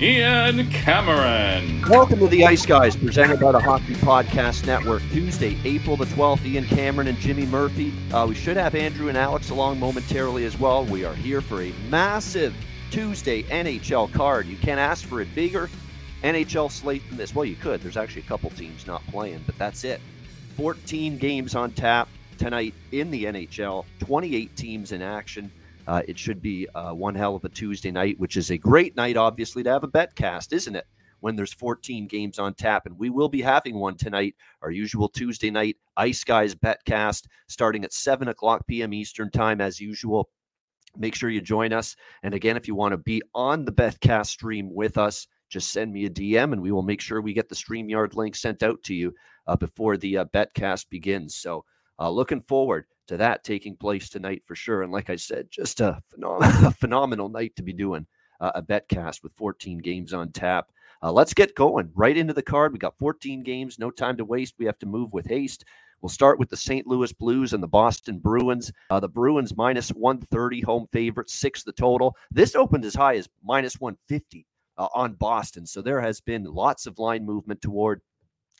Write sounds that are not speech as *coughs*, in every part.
Ian Cameron. Welcome to the Ice Guys, presented by the Hockey Podcast Network. Tuesday, April the 12th, Ian Cameron and Jimmy Murphy. Uh, we should have Andrew and Alex along momentarily as well. We are here for a massive Tuesday NHL card. You can't ask for it bigger. NHL slate than this. Well, you could. There's actually a couple teams not playing, but that's it. 14 games on tap tonight in the NHL, 28 teams in action. Uh, it should be uh, one hell of a Tuesday night, which is a great night, obviously, to have a bet cast, isn't it? When there's 14 games on tap. And we will be having one tonight, our usual Tuesday night Ice Guys bet cast, starting at 7 o'clock p.m. Eastern Time, as usual. Make sure you join us. And again, if you want to be on the Betcast stream with us, just send me a DM and we will make sure we get the StreamYard link sent out to you uh, before the uh, Betcast begins. So, uh, looking forward to that taking place tonight for sure. And like I said, just a, phenom- *laughs* a phenomenal night to be doing uh, a betcast with 14 games on tap. Uh, let's get going right into the card. We got 14 games, no time to waste. We have to move with haste. We'll start with the St. Louis Blues and the Boston Bruins. Uh, the Bruins minus 130 home favorite, six the total. This opened as high as minus 150 uh, on Boston. So there has been lots of line movement toward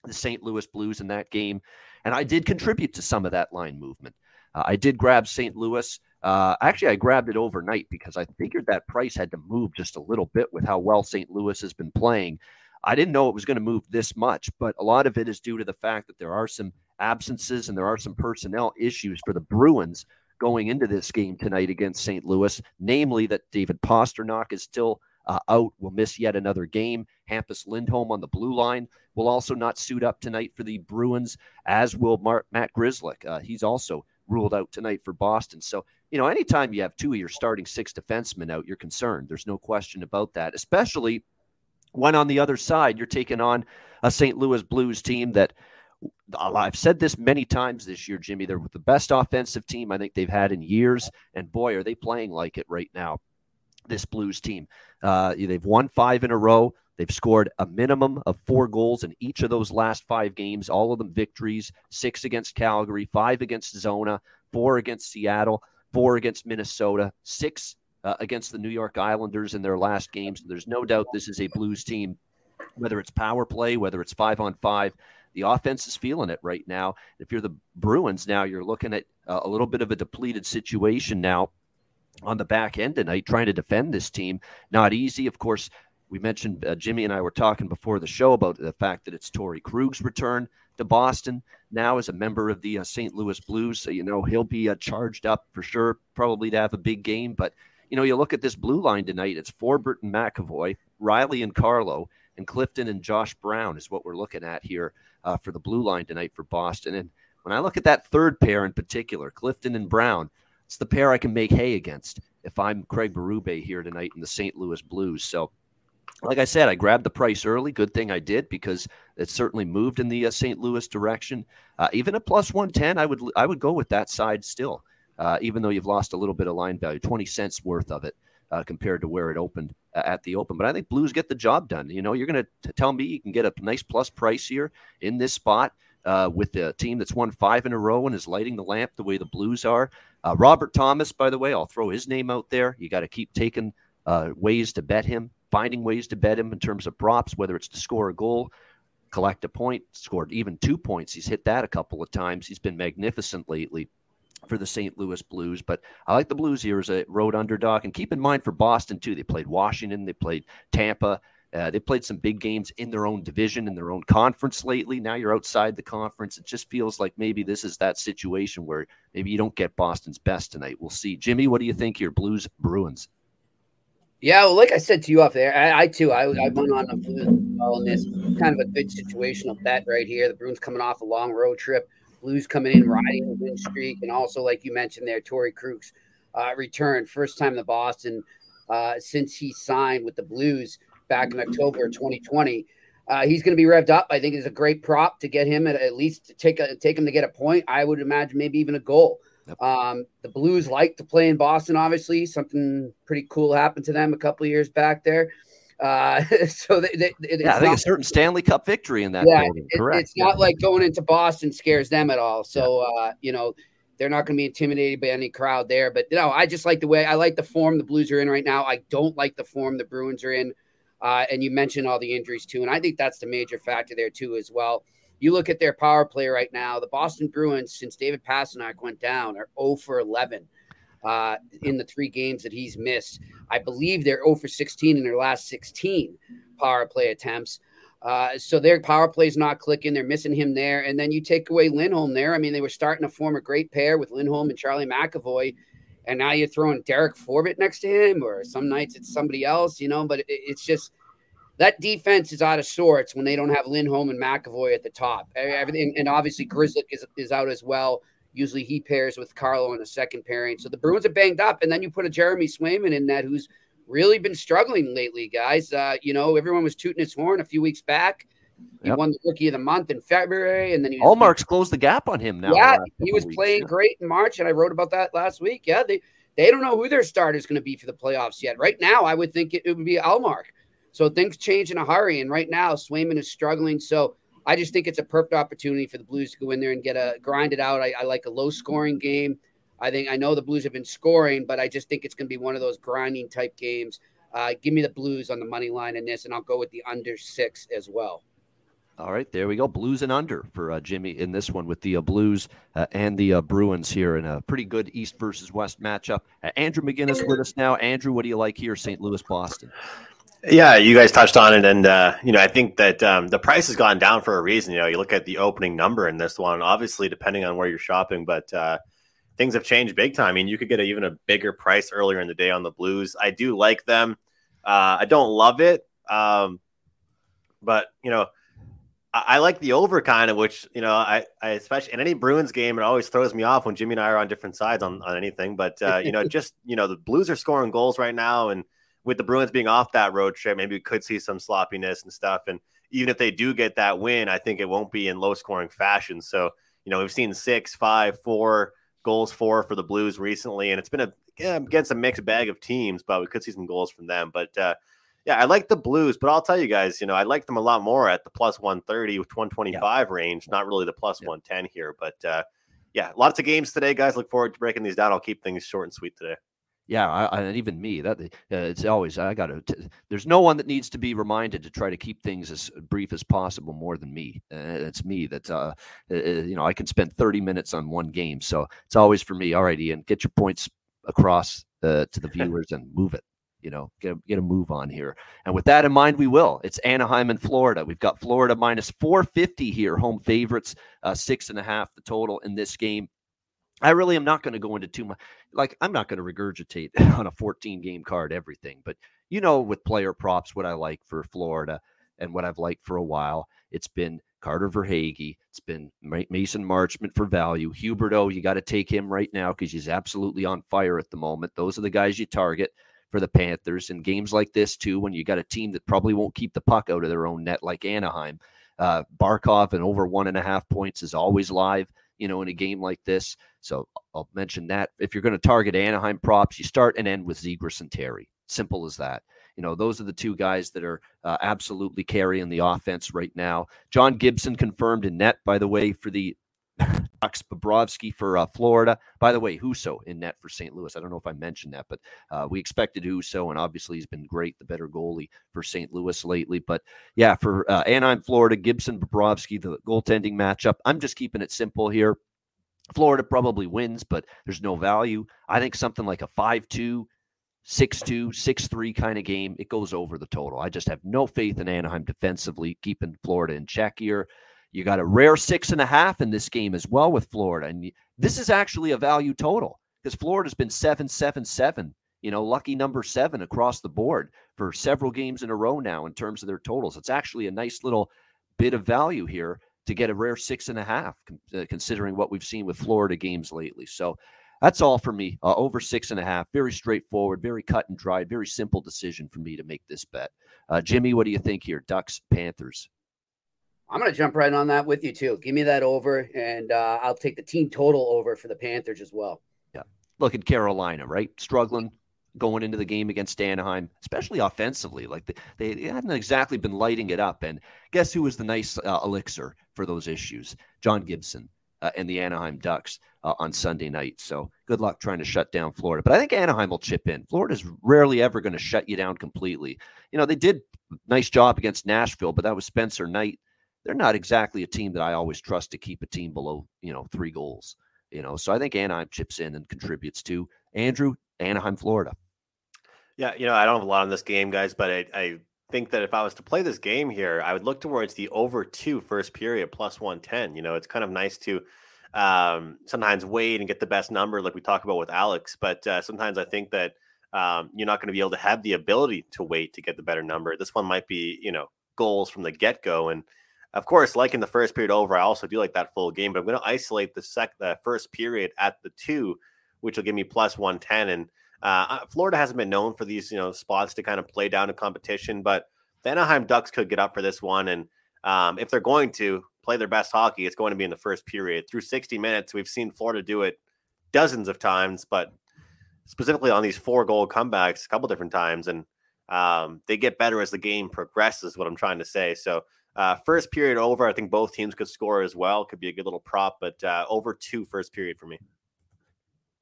the St. Louis Blues in that game. And I did contribute to some of that line movement. Uh, I did grab St. Louis. Uh, actually, I grabbed it overnight because I figured that price had to move just a little bit with how well St. Louis has been playing. I didn't know it was going to move this much, but a lot of it is due to the fact that there are some absences and there are some personnel issues for the Bruins going into this game tonight against St. Louis, namely that David Pastrnak is still uh, out, will miss yet another game. Hampus Lindholm on the blue line will also not suit up tonight for the Bruins, as will Matt Grzelcyk. Uh, he's also ruled out tonight for Boston. So, you know, anytime you have two of your starting six defensemen out, you're concerned. There's no question about that, especially when on the other side, you're taking on a St. Louis Blues team that I've said this many times this year, Jimmy. They're with the best offensive team I think they've had in years. And boy, are they playing like it right now, this Blues team. Uh, they've won five in a row. They've scored a minimum of four goals in each of those last five games, all of them victories six against Calgary, five against Zona, four against Seattle, four against Minnesota, six uh, against the New York Islanders in their last games. There's no doubt this is a Blues team, whether it's power play, whether it's five on five. The offense is feeling it right now. If you're the Bruins now, you're looking at uh, a little bit of a depleted situation now on the back end tonight, trying to defend this team. Not easy. Of course, we mentioned uh, Jimmy and I were talking before the show about the fact that it's Torey Krug's return to Boston now as a member of the uh, St. Louis Blues. So, you know, he'll be uh, charged up for sure, probably to have a big game. But, you know, you look at this blue line tonight, it's Forbort and McAvoy, Reilly and Carlo, and Clifton and Josh Brown is what we're looking at here uh, for the blue line tonight for Boston. And when I look at that third pair in particular, Clifton and Brown, it's the pair I can make hay against if I'm Craig Berube here tonight in the St. Louis Blues. So, like I said, I grabbed the price early. Good thing I did because it certainly moved in the uh, St. Louis direction. Uh, even at plus one ten, I would I would go with that side still, uh, even though you've lost a little bit of line value, twenty cents worth of it uh, compared to where it opened uh, at the open. But I think Blues get the job done. You know, you're going to tell me you can get a nice plus price here in this spot. Uh, with the team that's won five in a row and is lighting the lamp the way the Blues are. Uh, Robert Thomas, by the way, I'll throw his name out there. You got to keep taking uh, ways to bet him, finding ways to bet him in terms of props, whether it's to score a goal, collect a point, scored even two points. He's hit that a couple of times. He's been magnificent lately for the St. Louis Blues. But I like the Blues here as a road underdog. And keep in mind for Boston, too, they played Washington, they played Tampa. Uh, they played some big games in their own division, in their own conference lately. Now you're outside the conference. It just feels like maybe this is that situation where maybe you don't get Boston's best tonight. We'll see. Jimmy, what do you think here? Blues Bruins. Yeah, well, like I said to you off there, I, I too, I, I went on a Blues in this kind of a good situational bet right here. The Bruins coming off a long road trip, Blues coming in riding the win streak, and also like you mentioned there, Torey Krug's uh, return, first time to Boston uh, since he signed with the Blues back in October 2020. Uh, he's going to be revved up. I think it's a great prop to get him at, at least take a, take him to get a point. I would imagine maybe even a goal. Yep. Um, the Blues like to play in Boston, obviously. Something pretty cool happened to them a couple of years back there. Uh, *laughs* so they, they, yeah, I think not, a certain Stanley Cup victory in that yeah. Correct. It, it's yeah. not like going into Boston scares them at all. So yeah. uh, you know they're not going to be intimidated by any crowd there. But you know, I just like the way I like the form the Blues are in right now. I don't like the form the Bruins are in. Uh, and you mentioned all the injuries too, and I think that's the major factor there too as well. You look at their power play right now. The Boston Bruins, since David Pastrnak went down, are 0 for 11 uh, in the three games that he's missed. I believe they're 0 for 16 in their last 16 power play attempts. Uh, so their power play is not clicking. They're missing him there. And then you take away Lindholm there. I mean, they were starting to form a great pair with Lindholm and Charlie McAvoy. And now you're throwing Derek Forbort next to him, or some nights it's somebody else, you know. But it, it's just that defense is out of sorts when they don't have Lindholm and McAvoy at the top. Everything, and obviously Grzelcyk is, is out as well. Usually he pairs with Carlo in the second pairing. So the Bruins are banged up, and then you put a Jeremy Swayman in that who's really been struggling lately, guys. Uh, you know, everyone was tooting his horn a few weeks back. He yep. won the rookie of the month in February, and then he Ullmark's closed the gap on him now. Yeah, he was playing great in March, and I wrote about that last week. Yeah, they they don't know who their starter is going to be for the playoffs yet. Right now, I would think it, it would be Ullmark. So things change in a hurry. And right now, Swayman is struggling. So I just think it's a perfect opportunity for the Blues to go in there and get a grind it out. I, I like a low scoring game. I think I know the Blues have been scoring, but I just think it's going to be one of those grinding type games. Uh, give me the Blues on the money line in this, and I'll go with the under six as well. All right, there we go. Blues and under for uh, Jimmy in this one with the uh, Blues uh, and the uh, Bruins here in a pretty good East versus West matchup. Uh, Andrew McGinnis with us now. Andrew, what do you like here, St. Louis, Boston? Yeah, you guys touched on it, and uh, you know I think that um, the price has gone down for a reason. You know, you look at the opening number in this one, obviously depending on where you're shopping, but things have changed big time. I mean, you could get a, even a bigger price earlier in the day on the Blues. I do like them. I don't love it, um, but you know, I, I, like the over kind of, which you know, I, I especially in any Bruins game, it always throws me off when Jimmy and I are on different sides on on anything. But uh, you know, *laughs* just you know, the Blues are scoring goals right now, and with the Bruins being off that road trip, maybe we could see some sloppiness and stuff. And even if they do get that win, I think it won't be in low scoring fashion. So, you know, we've seen six, five, four goals for for the Blues recently, and it's been a against a mixed bag of teams, but we could see some goals from them. But uh, yeah, I like the Blues, but I'll tell you guys, you know, I like them a lot more at the plus 130 with 125 yeah. range, not really the plus yeah. 110 here. But uh, yeah, lots of games today, guys. Look forward to breaking these down. I'll keep things short and sweet today yeah, I, I, and even me, that uh, it's always I got to. There's no one that needs to be reminded to try to keep things as brief as possible more than me. Uh, it's me that uh, uh, you know I can spend 30 minutes on one game, so it's always for me. All right, Ian, get your points across uh, to the *laughs* viewers and move it. You know, get a, get a move on here. And with that in mind, we will. It's Anaheim and Florida. We've got Florida minus 450 here, home favorites, uh, six and a half the total in this game. I really am not going to go into too much. Like, I'm not going to regurgitate *laughs* on a 14 game card everything, but you know, with player props, what I like for Florida and what I've liked for a while, it's been Carter Verhaeghe. It's been Mason Marchment for value. Huberdeau, you got to take him right now because he's absolutely on fire at the moment. Those are the guys you target for the Panthers in games like this too, when you got a team that probably won't keep the puck out of their own net like Anaheim. Uh, Barkov and over one and a half points is always live you know, in a game like this. So I'll mention that. If you're going to target Anaheim props, you start and end with Zegras and Terry. Simple as that. You know, those are the two guys that are uh, absolutely carrying the offense right now. John Gibson confirmed in net, by the way, for the Ducks. Bobrovsky for uh, Florida. By the way, Husso in net for St. Louis. I don't know if I mentioned that, but uh, we expected Husso, and obviously he's been great, the better goalie for St. Louis lately. But yeah, for uh, Anaheim, Florida, Gibson, Bobrovsky, the goaltending matchup. I'm just keeping it simple here. Florida probably wins, but there's no value. I think something like a 5 2 6-2, 6-3 kind of game, it goes over the total. I just have no faith in Anaheim defensively keeping Florida in check here. You got a rare six and a half in this game as well with Florida. And this is actually a value total because Florida's been 7 7 7, you know, lucky number seven across the board for several games in a row now in terms of their totals. It's actually a nice little bit of value here to get a rare six and a half, uh, considering what we've seen with Florida games lately. So that's all for me. Uh, over six and a half. Very straightforward, very cut and dried, very simple decision for me to make this bet. Uh, Jimmy, what do you think here? Ducks, Panthers. I'm going to jump right on that with you too. Give me that over, and uh, I'll take the team total over for the Panthers as well. Yeah. Look at Carolina, right? Struggling going into the game against Anaheim, especially offensively. Like they, they hadn't exactly been lighting it up. And guess who was the nice uh, elixir for those issues? John Gibson uh, and the Anaheim Ducks uh, on Sunday night. So good luck trying to shut down Florida. But I think Anaheim will chip in. Florida's rarely ever going to shut you down completely. You know, they did nice job against Nashville, but that was Spencer Knight they're not exactly a team that I always trust to keep a team below, you know, three goals. You know, so I think Anaheim chips in and contributes to Andrew, Anaheim, Florida. Yeah, you know, I don't have a lot on this game, guys, but I, I think that if I was to play this game here, I would look towards the over two first period plus 110. You know, it's kind of nice to um, sometimes wait and get the best number, like we talk about with Alex. But uh, sometimes I think that um, you're not going to be able to have the ability to wait to get the better number. This one might be, you know, goals from the get go. And of course, like in the first period over, I also do like that full game, but I'm going to isolate the sec the first period at the two, which will give me plus 110. And uh, uh, Florida hasn't been known for these, you know, spots to kind of play down a competition, but the Anaheim Ducks could get up for this one. And um, if they're going to play their best hockey, it's going to be in the first period. Through 60 minutes, we've seen Florida do it dozens of times, but specifically on these four goal comebacks a couple different times. And um, they get better as the game progresses, what I'm trying to say. So uh, first period over, I think both teams could score as well. Could be a good little prop, but uh, over two first period for me.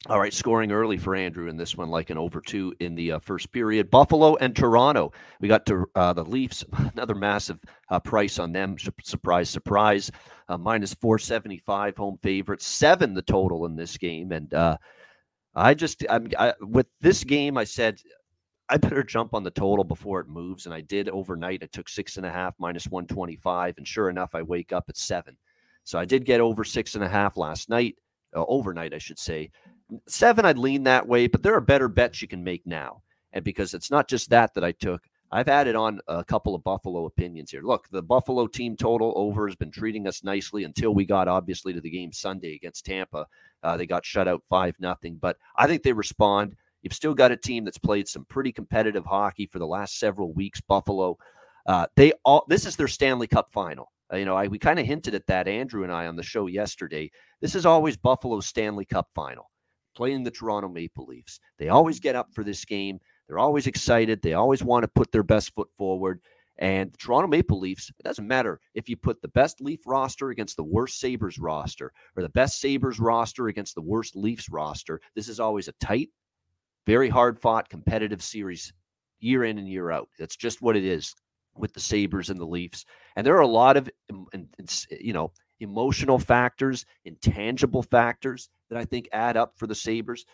All right, scoring early for Andrew in this one, like an over two in the uh, first period. Buffalo and Toronto. We got to uh, the Leafs, *laughs* another massive uh, price on them. Surprise, surprise. Uh, minus 475 home favorites, seven the total in this game. And uh, I just, I'm, I, with this game, I said I better jump on the total before it moves. And I did overnight. I took six and a half minus 125. And sure enough, I wake up at seven. So I did get over six and a half last night, uh, overnight, I should say. Seven, I'd lean that way, but there are better bets you can make now. And because it's not just that that I took, I've added on a couple of Buffalo opinions here. Look, the Buffalo team total over has been treating us nicely until we got obviously to the game Sunday against Tampa. Uh, they got shut out five nothing, but I think they respond. You've still got a team that's played some pretty competitive hockey for the last several weeks. Buffalo, uh, they all this is their Stanley Cup final. Uh, you know, I, we kind of hinted at that, Andrew and I, on the show yesterday. This is always Buffalo's Stanley Cup final, playing the Toronto Maple Leafs. They always get up for this game. They're always excited. They always want to put their best foot forward. And the Toronto Maple Leafs, it doesn't matter if you put the best Leaf roster against the worst Sabres roster or the best Sabres roster against the worst Leafs roster. This is always a tight, very hard fought, competitive series year in and year out. That's just what it is with the Sabres and the Leafs. And there are a lot of, you know, emotional factors, intangible factors that I think add up for the Sabres.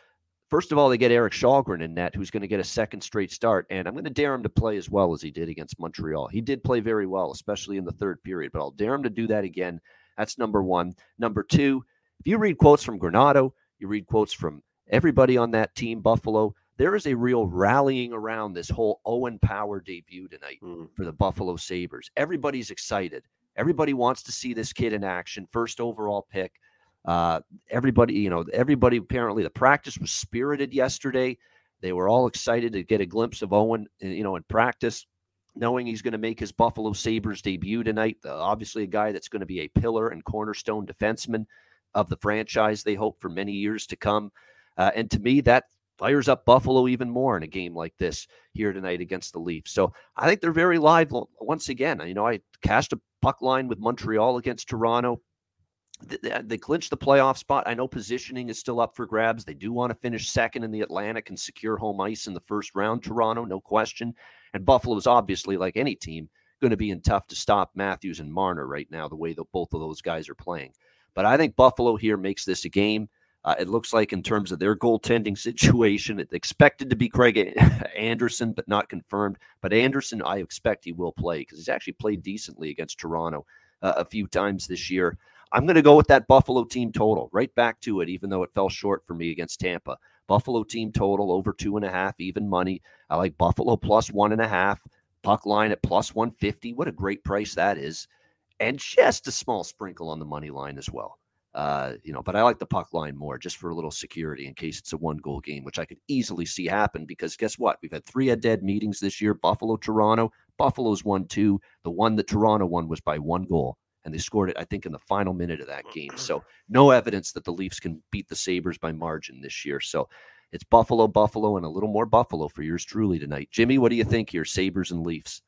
First of all, they get Eric Källgren in net, who's going to get a second straight start. And I'm going to dare him to play as well as he did against Montreal. He did play very well, especially in the third period, but I'll dare him to do that again. That's number one. Number two, if you read quotes from Granato, you read quotes from everybody on that team, Buffalo, there is a real rallying around this whole Owen Power debut tonight mm. for the Buffalo Sabres. Everybody's excited. Everybody wants to see this kid in action. First overall pick. Uh, everybody, you know, everybody apparently the practice was spirited yesterday. They were all excited to get a glimpse of Owen, uh, you know, in practice, knowing he's going to make his Buffalo Sabres debut tonight. Uh, obviously, a guy that's going to be a pillar and cornerstone defenseman of the franchise, they hope, for many years to come. Uh, and to me, that fires up Buffalo even more in a game like this here tonight against the Leafs. So I think they're very live once again. You know, I cast a puck line with Montreal against Toronto. They, they clinched the playoff spot. I know positioning is still up for grabs. They do want to finish second in the Atlantic and secure home ice in the first round. Toronto, no question. And Buffalo is obviously, like any team, going to be in tough to stop Matthews and Marner right now, the way that both of those guys are playing. But I think Buffalo here makes this a game. Uh, it looks like, in terms of their goaltending situation, it's expected to be Craig *laughs* Anderson, but not confirmed. But Anderson, I expect he will play because he's actually played decently against Toronto uh, a few times this year. I'm going to go with that Buffalo team total, right back to it, even though it fell short for me against Tampa. Buffalo team total over two and a half, even money. I like Buffalo plus one and a half, puck line at plus 150. What a great price that is. And just a small sprinkle on the money line as well. Uh, you know, but I like the puck line more just for a little security in case it's a one goal game, which I could easily see happen because guess what? We've had three dead meetings this year Buffalo, Toronto. Buffalo's won two. The one that Toronto won was by one goal, and they scored it, I think, in the final minute of that game. So, *clears throat* no evidence that the Leafs can beat the Sabres by margin this year. So, it's Buffalo, Buffalo, and a little more Buffalo for yours truly tonight. Jimmy, what do you think here, Sabres and Leafs?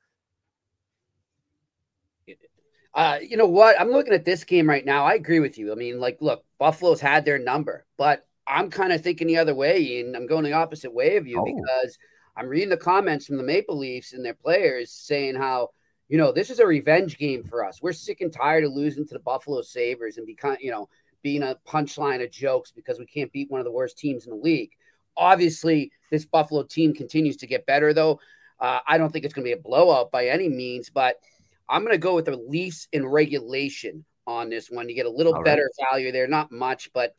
Uh, you know what? I'm looking at this game right now. I agree with you. I mean, like, look, Buffalo's had their number, but I'm kind of thinking the other way, and I'm going the opposite way of you oh. because I'm reading the comments from the Maple Leafs and their players saying how, you know, this is a revenge game for us. We're sick and tired of losing to the Buffalo Sabres and become, you know, being a punchline of jokes because we can't beat one of the worst teams in the league. Obviously, this Buffalo team continues to get better, though. Uh, I don't think it's going to be a blowout by any means, but – I'm going to go with the Leafs in regulation on this one. You get a little All better right. value there, not much, but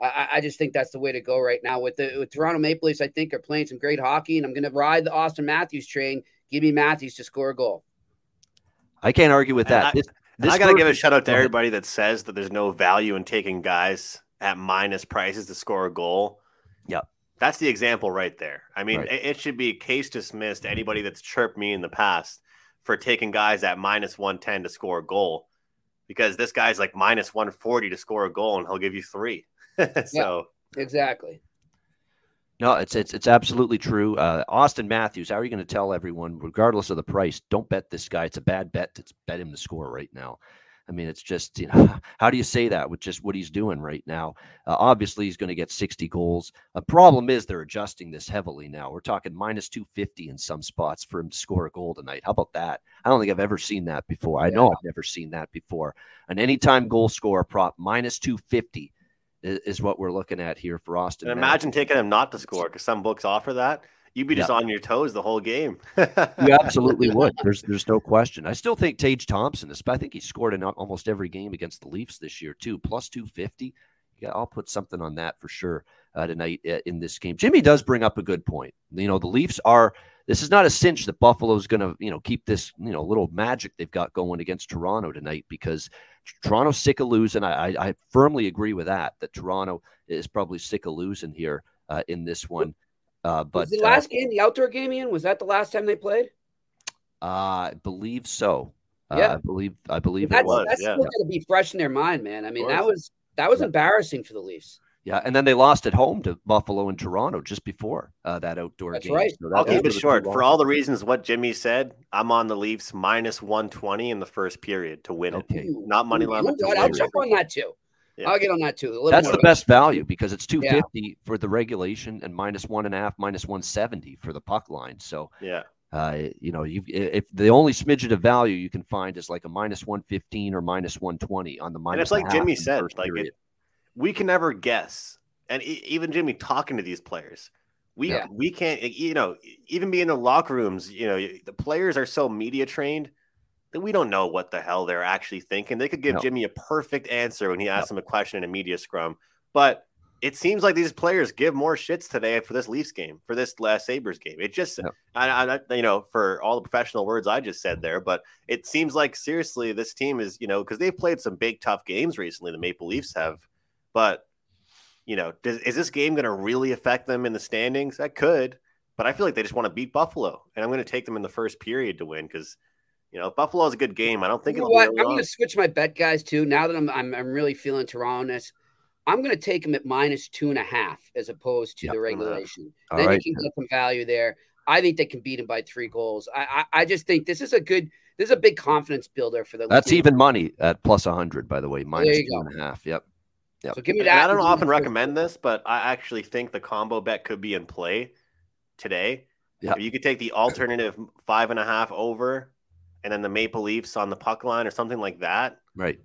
I, I, just think that's the way to go right now. With the with Toronto Maple Leafs, I think are playing some great hockey, and I'm going to ride the Auston Matthews train. Give me Matthews to score a goal. I can't argue with that. I, this, this I got to give a shout out to everybody that says that there's no value in taking guys at minus prices to score a goal. Yep. That's the example right there. I mean, right. it, it should be case dismissed. Anybody that's chirped me in the past for taking guys at minus 110 to score a goal because this guy's like minus 140 to score a goal and he'll give you three. *laughs* so yeah, exactly. No, it's it's it's absolutely true. Uh, Auston Matthews, how are you going to tell everyone, regardless of the price, don't bet this guy? It's a bad bet to bet him to score right now. I mean, it's just, you know, *laughs* how do you say that with just what he's doing right now? Uh, obviously, he's going to get 60 goals. The problem is they're adjusting this heavily now. We're talking minus 250 in some spots for him to score a goal tonight. How about that? I don't think I've ever seen that before. I know I've never seen that before. An anytime goal score prop minus 250 is, is what we're looking at here for Auston. And imagine taking him not to score because some books offer that. You'd be just yeah. on your toes the whole game. you *laughs* absolutely would. There's there's no question. I still think Tage Thompson is. I think he scored in almost every game against the Leafs this year too. Plus two fifty. Yeah, I'll put something on that for sure uh, tonight uh, in this game. Jimmy does bring up a good point. You know, the Leafs are. This is not a cinch that Buffalo's going to you know keep this you know little magic they've got going against Toronto tonight because Toronto's sick of losing. I, I, I firmly agree with that. That Toronto is probably sick of losing here uh, in this one. Uh, but was the uh, last uh, game, the outdoor game, Ian, was that the last time they played? Uh, I believe so. Uh, yeah, I believe I believe that's, it was. That's yeah. still going to be fresh in their mind, man. I mean, that was that was yeah. embarrassing for the Leafs. Yeah, and then they lost at home to Buffalo and Toronto just before uh, that outdoor That's game. right. So that I'll keep it short. For all the reasons what Jimmy said, I'm on the Leafs minus 120 in the first period to win okay. it. Not money line. You know I'll jump on that too. Yeah. I'll get on that too. That's the best value because it's 250 yeah. for the regulation and minus one and a half, minus 170 for the puck line. So, yeah. Uh, you know, you if the only smidget of value you can find is like a minus 115 or minus 120 on the minus. And it's like Jimmy said, like it, we can never guess. And even Jimmy talking to these players, we yeah. we can't, you know, even be in the locker rooms, you know, the players are so media trained that we don't know what the hell they're actually thinking. They could give no. Jimmy a perfect answer when he asks no. him a question in a media scrum, but it seems like these players give more shits today for this Leafs game, for this last Sabres game. It just. I, I, you know, for all the professional words I just said there, but it seems like seriously, this team is, you know, because they've played some big tough games recently. The Maple Leafs have, but you know, does, is this game going to really affect them in the standings? That could, but I feel like they just want to beat Buffalo, and I'm going to take them in the first period to win because you know, Buffalo is a good game. I don't think you know what? I'm going to switch my bet, guys, too. Now that I'm I'm, I'm really feeling Toronto, I'm going to take them at minus two and a half as opposed to yep. the regulation. All then right. you can get some value there. I think they can beat them by three goals. I, I, I just think this is a good this is a big confidence builder for the. That's team. even money at plus hundred, by the way, minus two go. and a half. Yep. Yep. So give me that. I don't often recommend this, but I actually think the combo bet could be in play today. Yeah. You could take the alternative five and a half over and then the Maple Leafs on the puck line or something like that. Right.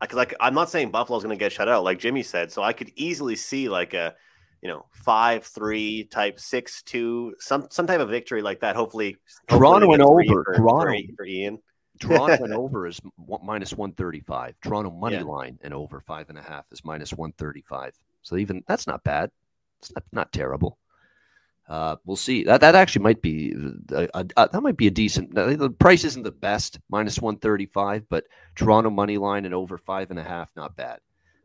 because like I'm not saying Buffalo's going to get shut out, like Jimmy said. So I could easily see like a, you know, five three type six two, some some type of victory like that. Hopefully, Toronto hopefully and over. for, Toronto for, for Ian. *laughs* Toronto and over is minus 135. Toronto money Yeah. line and over five and a half is minus 135. So even that's not bad. It's not, not terrible. Uh, we'll see. That that actually might be a, a, a- that might be a decent. The price isn't the best, minus 135, but Toronto money line and over five and a half, not bad.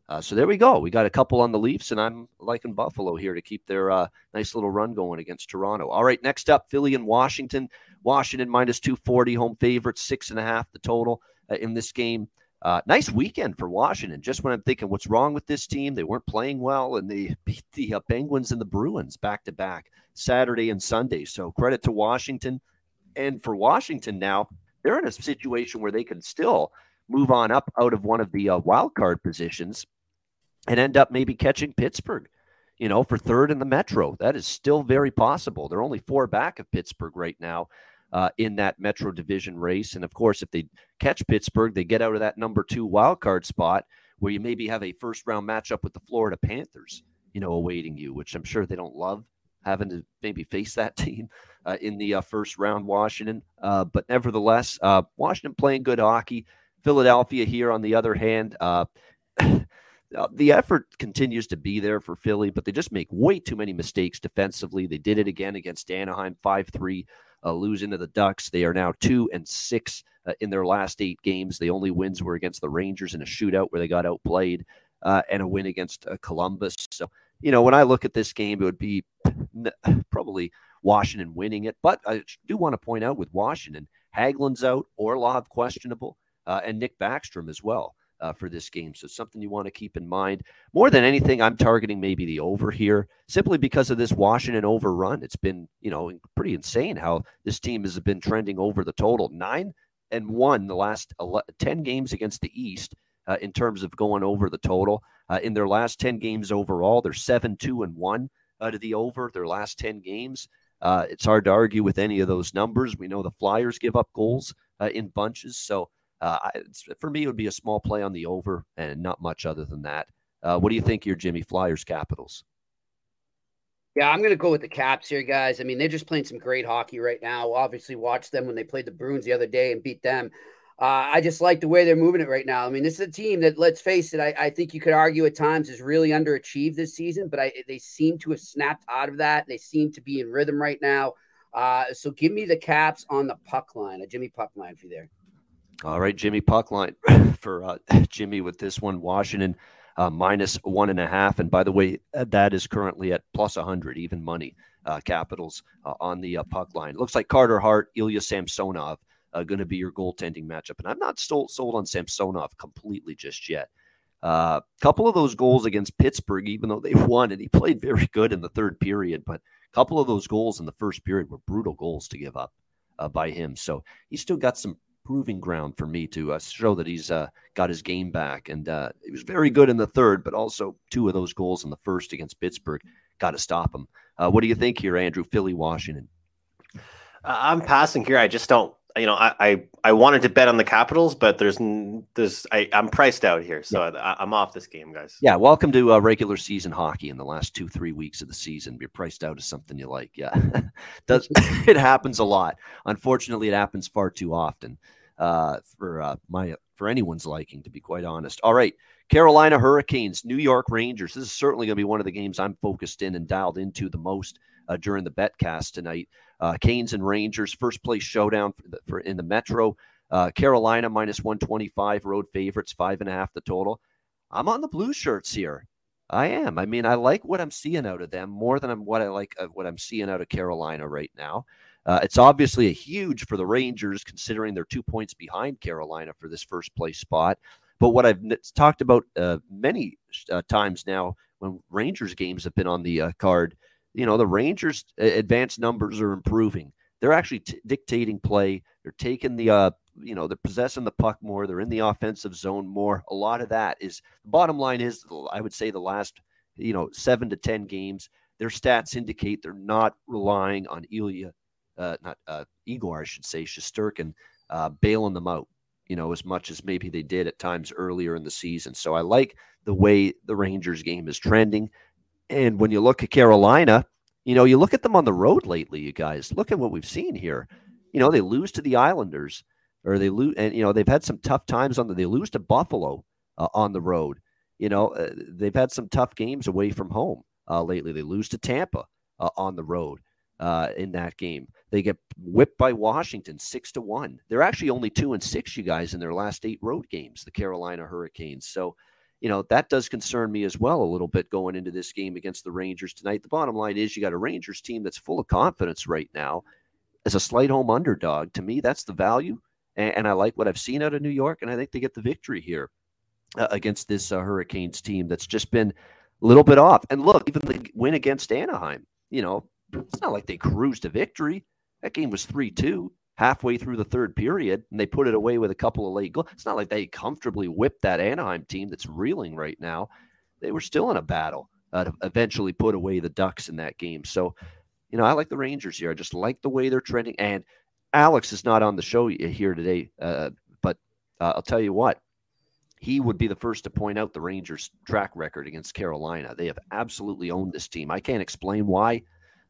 Uh, so there we go. We got a couple on the Leafs, and I'm liking Buffalo here to keep their uh, nice little run going against Toronto. All right, next up, Philly and Washington. Washington minus 240, home favorites, six and a half the total uh, in this game. Uh, nice weekend for Washington. Just when I'm thinking, what's wrong with this team? They weren't playing well, and they *laughs* beat the uh, Penguins and the Bruins back to back Saturday and Sunday. So credit to Washington. And for Washington now, they're in a situation where they can still move on up out of one of the uh, wild card positions and end up maybe catching Pittsburgh, you know, for third in the Metro. That is still very possible. They're only four back of Pittsburgh right now uh, in that Metro division race. And of course, if they catch Pittsburgh, they get out of that number two wild card spot where you maybe have a first round matchup with the Florida Panthers, you know, awaiting you, which I'm sure they don't love having to maybe face that *laughs* team uh, in the uh, first round, Washington. Uh, but nevertheless, uh, Washington playing good hockey. Philadelphia here, on the other hand, *laughs* uh, the effort continues to be there for Philly, but they just make way too many mistakes defensively. They did it again against Anaheim, five three, uh, losing to the Ducks. They are now two and six uh, in their last eight games. The only wins were against the Rangers in a shootout where they got outplayed, uh, and a win against uh, Columbus. So, you know, when I look at this game, it would be probably Washington winning it. But I do want to point out with Washington, Hagelin's out, Orlov questionable, uh, and Nick Backstrom as well uh, for this game. So something you want to keep in mind. More than anything, I'm targeting maybe the over here simply because of this Washington overrun. It's been, you know, pretty insane how this team has been trending over the total. Nine and one the last 11, 10 games against the East uh, in terms of going over the total. Uh, in their last 10 games overall, they're 7 2 and 1 uh, to the over their last 10 games. Uh, it's hard to argue with any of those numbers. We know the Flyers give up goals uh, in bunches. So uh, for me, it would be a small play on the over and not much other than that. Uh, what do you think here, Jimmy? Flyers, Capitals. Yeah, I'm going to go with the Caps here, guys. I mean, they're just playing some great hockey right now. Obviously, watched them when they played the Bruins the other day and beat them. Uh, I just like the way they're moving it right now. I mean, this is a team that, let's face it, I, I think you could argue at times is really underachieved this season, but I, they seem to have snapped out of that. They seem to be in rhythm right now. Uh, so give me the Caps on the puck line, a Jimmy puck line for you there. All right, Jimmy Puckline *laughs* for uh, Jimmy with this one. Washington uh, minus one and a half. And by the way, uh, that is currently at plus 100, even money. Uh, Capitals uh, on the uh, puck line. Looks like Carter Hart, Ilya Samsonov going to be your goaltending matchup. And I'm not sold, sold on Samsonov completely just yet. A couple of those goals against Pittsburgh, even though they *laughs* won, and he played very good in the third period, but a couple of those goals in the first period were brutal goals to give up by him. So he's still got some proving ground for me to uh, show that he's uh, got his game back. And uh, he was very good in the third, but also two of those goals in the first against Pittsburgh got to stop him. Uh, what do you think here, Andrew? Philly, Washington. Uh, I'm passing here. I just don't. You know, I, I I wanted to bet on the Capitals, but there's there's I, I'm priced out here, so I, I'm off this game, guys. Yeah, welcome to uh, regular season hockey in the last two, three weeks of the season. You're priced out as something you like. Yeah, *laughs* Does, *laughs* it happens a lot. Unfortunately, it happens far too often uh, for uh, my for anyone's liking, to be quite honest. All right, Carolina Hurricanes, New York Rangers. This is certainly going to be one of the games I'm focused in and dialed into the most uh, during the betcast tonight. Uh, Canes and Rangers, first place showdown for, the, for in the Metro. Uh, Carolina minus 125, road favorites, five and a half the total. I'm on the blue shirts here. I am. I mean, I like what I'm seeing out of them more than I'm, what I like uh, what I'm seeing out of Carolina right now. Uh, it's obviously a huge for the Rangers, considering they're two points behind Carolina for this first place spot. But what I've n- talked about uh, many uh, times now, when Rangers games have been on the uh, card, you know, the Rangers' uh, advanced numbers are improving. They're actually t- dictating play. They're taking the, uh, you know, they're possessing the puck more. They're in the offensive zone more. A lot of that is the bottom line is, I would say, the last, you know, seven to 10 games, their stats indicate they're not relying on Ilya, uh, not uh, Igor, I should say, Shesterkin, uh, bailing them out. you know, as much as maybe they did at times earlier in the season. So I like the way the Rangers game is trending. And when you look at Carolina, you know, you look at them on the road lately, you guys. Look at what we've seen here. You know, they lose to the Islanders, or they lose, and you know they've had some tough times on the. They lose to Buffalo uh, on the road. You know, uh, they've had some tough games away from home uh, lately. They lose to Tampa uh, on the road uh, in that game. They get whipped by Washington six to one. They're actually only two and six, you guys, in their last eight road games. The Carolina Hurricanes. So you know, that does concern me as well a little bit going into this game against the Rangers tonight. The bottom line is you got a Rangers team that's full of confidence right now as a slight home underdog. To me, that's the value. And, and I like what I've seen out of New York, and I think they get the victory here uh, against this uh, Hurricanes team that's just been a little bit off. And look, even the win against Anaheim, you know, it's not like they cruised to victory. That game was 3 2 halfway through the third period and they put it away with a couple of late goals. It's not like they comfortably whipped that Anaheim team that's reeling right now. They were still in a battle uh, to eventually put away the Ducks in that game. So, you know, I like the Rangers here. I just like the way they're trending. And Alex is not on the show here today, uh, but uh, I'll tell you what. He would be the first to point out the Rangers' track record against Carolina. They have absolutely owned this team. I can't explain why,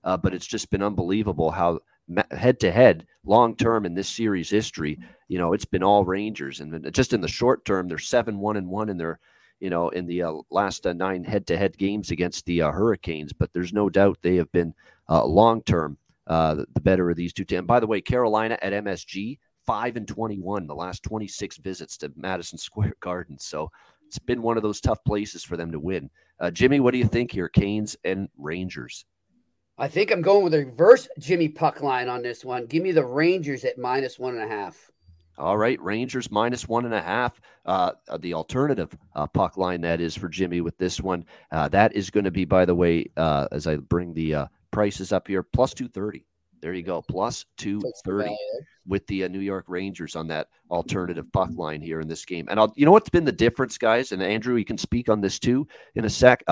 uh, but it's just been unbelievable how head to head, long term in this series history, you know, it's been all Rangers, and just in the short term, they're seven one and one in their, you know, in the uh, last uh, nine head to head games against the uh, Hurricanes. But there's no doubt they have been uh, long term uh, the, better of these two teams. By the way, Carolina at MSG five and twenty one, the last twenty six visits to Madison *laughs* Square Garden. So it's been one of those tough places for them to win. Uh, Jimmy, what do you think here, Canes and Rangers? I think I'm going with a reverse Jimmy Puck line on this one. Give me the Rangers at minus one and a half. All right, Rangers minus one and a half. Uh, the alternative uh, puck line that is for Jimmy with this one. Uh, that is going to be, by the way, uh, as I bring the uh, prices up here, plus two thirty. There you go, plus two thirty with the uh, New York Rangers on that alternative puck line here in this game. And I'll, you know what's been the difference, guys? And Andrew, you can speak on this too in a sec.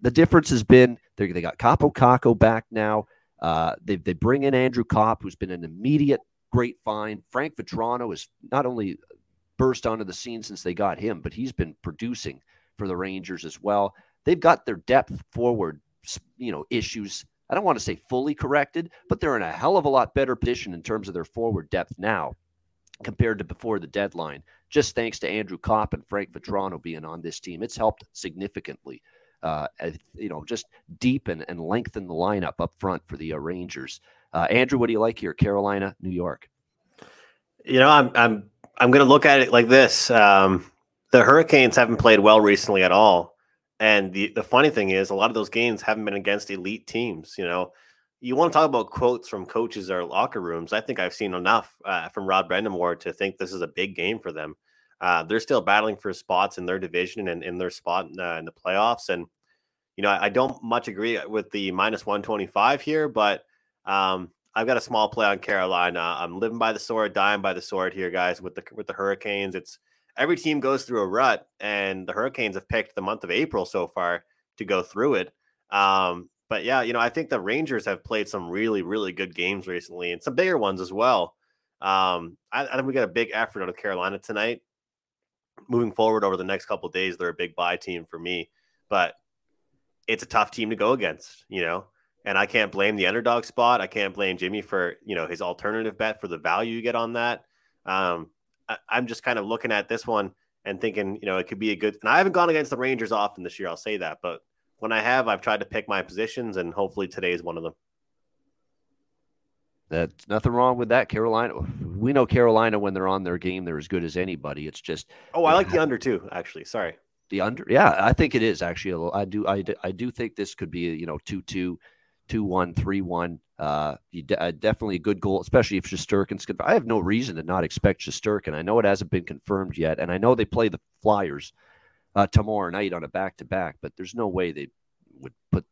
The difference has been they got Kaapo Kakko back now. Uh, they they bring in Andrew Copp, who's been an immediate great find. Frank Vatrano has not only burst onto the scene since they got him, but he's been producing for the Rangers as well. They've got their depth forward, you know, issues. I don't want to say fully corrected, but they're in a hell of a lot better position in terms of their forward depth now compared to before the deadline. Just thanks to Andrew Copp and Frank Vatrano being on this team, it's helped significantly uh, you know, just deepen and lengthen the lineup up front for the uh, Rangers. Uh, Andrew, what do you like here? Carolina, New York. You know, I'm I'm I'm going to look at it like this. Um, the Hurricanes haven't played well recently at all, and the the funny thing is, a lot of those games haven't been against elite teams. You know, you want to talk about quotes from coaches or locker rooms. I think I've seen enough uh, from Rod Brind'Amour to think this is a big game for them. Uh, they're still battling for spots in their division and in their spot in, uh, in the playoffs. And, you know, I, I, don't much agree with the minus 125 here, but um, I've got a small play on Carolina. I'm living by the sword, dying by the sword here, guys, with the with the Hurricanes. It's every team goes through a rut, and the Hurricanes have picked the month of April so far to go through it. Um, but yeah, you know, I think the Rangers have played some really, really good games recently and some bigger ones as well. Um, I, I think we got a big effort out of Carolina tonight moving forward over the next couple days, they're a big buy team for me. But it's a tough team to go against, you know. And I can't blame the underdog spot. I can't blame Jimmy for you know his alternative bet for the value you get on that. Um, I, I'm just kind of looking at this one and thinking, you know, it could be a good. And I haven't gone against the Rangers often this year. I'll say that, but when I have, I've tried to pick my positions, and hopefully today is one of them. That's nothing wrong with that. Carolina, we know Carolina when they're on their game, they're as good as anybody. It's just oh, I like the under too. Actually, sorry, the under. Yeah, I think it is actually. I do. I, I do think this could be you know two two, two one, three one. Uh, you de- uh, definitely a good goal, especially if Shesterkin's good. I have no reason to not expect Shesterkin. I know it hasn't been confirmed yet, and I know they play the Flyers uh, tomorrow night on a back to back, but there's no way they would put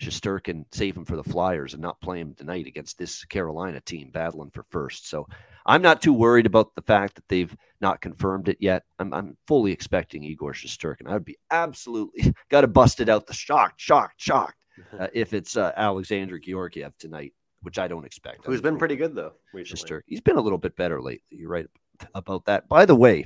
Shesterkin save him for the Flyers and not play him tonight against this Carolina team battling for first. So I'm not too worried about the fact that they've not confirmed it yet. I'm, I'm fully expecting Igor Shesterkin. I would be absolutely *laughs* got to bust it out the shocked, shocked, *laughs* shocked uh, if it's uh, Alexander Georgiev tonight, which I don't expect. Who's been pretty good though recently. He's been a little bit better lately. You're right about that. By the way,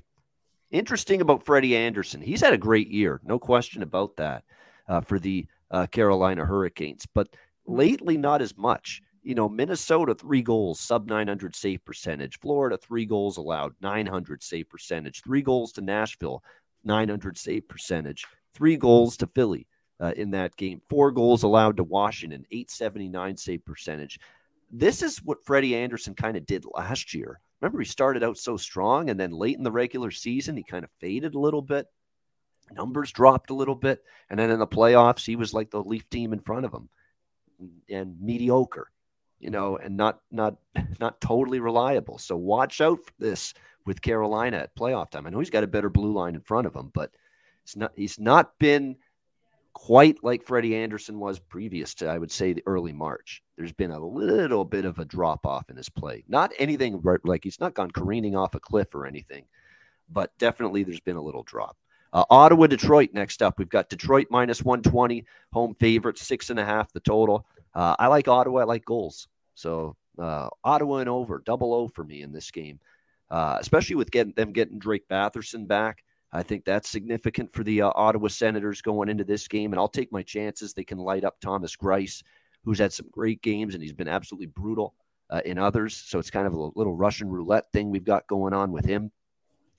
interesting about Freddie Andersen. He's had a great year, no question about that, uh, for the uh, Carolina Hurricanes. But lately, not as much. You know, Minnesota, three goals, sub 900 save percentage. Florida, three goals allowed, 900 save percentage. Three goals to Nashville, 900 save percentage. Three goals to Philly uh, in that game. Four goals allowed to Washington, 879 save percentage. This is what Freddie Anderson kind of did last year. Remember, he started out so strong, and then late in the regular season, he kind of faded a little bit. Numbers dropped a little bit. And then in the playoffs, he was like the Leaf team in front of him and mediocre, you know, and not not *laughs* not totally reliable. So watch out for this with Carolina at playoff time. I know he's got a better blue line in front of him, but it's not he's not been quite like Freddie Andersen was previous to, I would say, the early March. There's been a little bit of a drop off in his play. Not anything like he's not gone careening off a cliff or anything, but definitely there's been a little drop. Uh, Ottawa, Detroit next up. We've got Detroit minus 120, home favorite, six and a half the total. Uh, I like Ottawa. I like goals. So uh, Ottawa and over, double O for me in this game, uh, especially with getting them getting Drake Batherson back. I think that's significant for the uh, Ottawa Senators going into this game, and I'll take my chances. They can light up Thomas Greiss, who's had some great games, and he's been absolutely brutal uh, in others. So it's kind of a little Russian roulette thing we've got going on with him.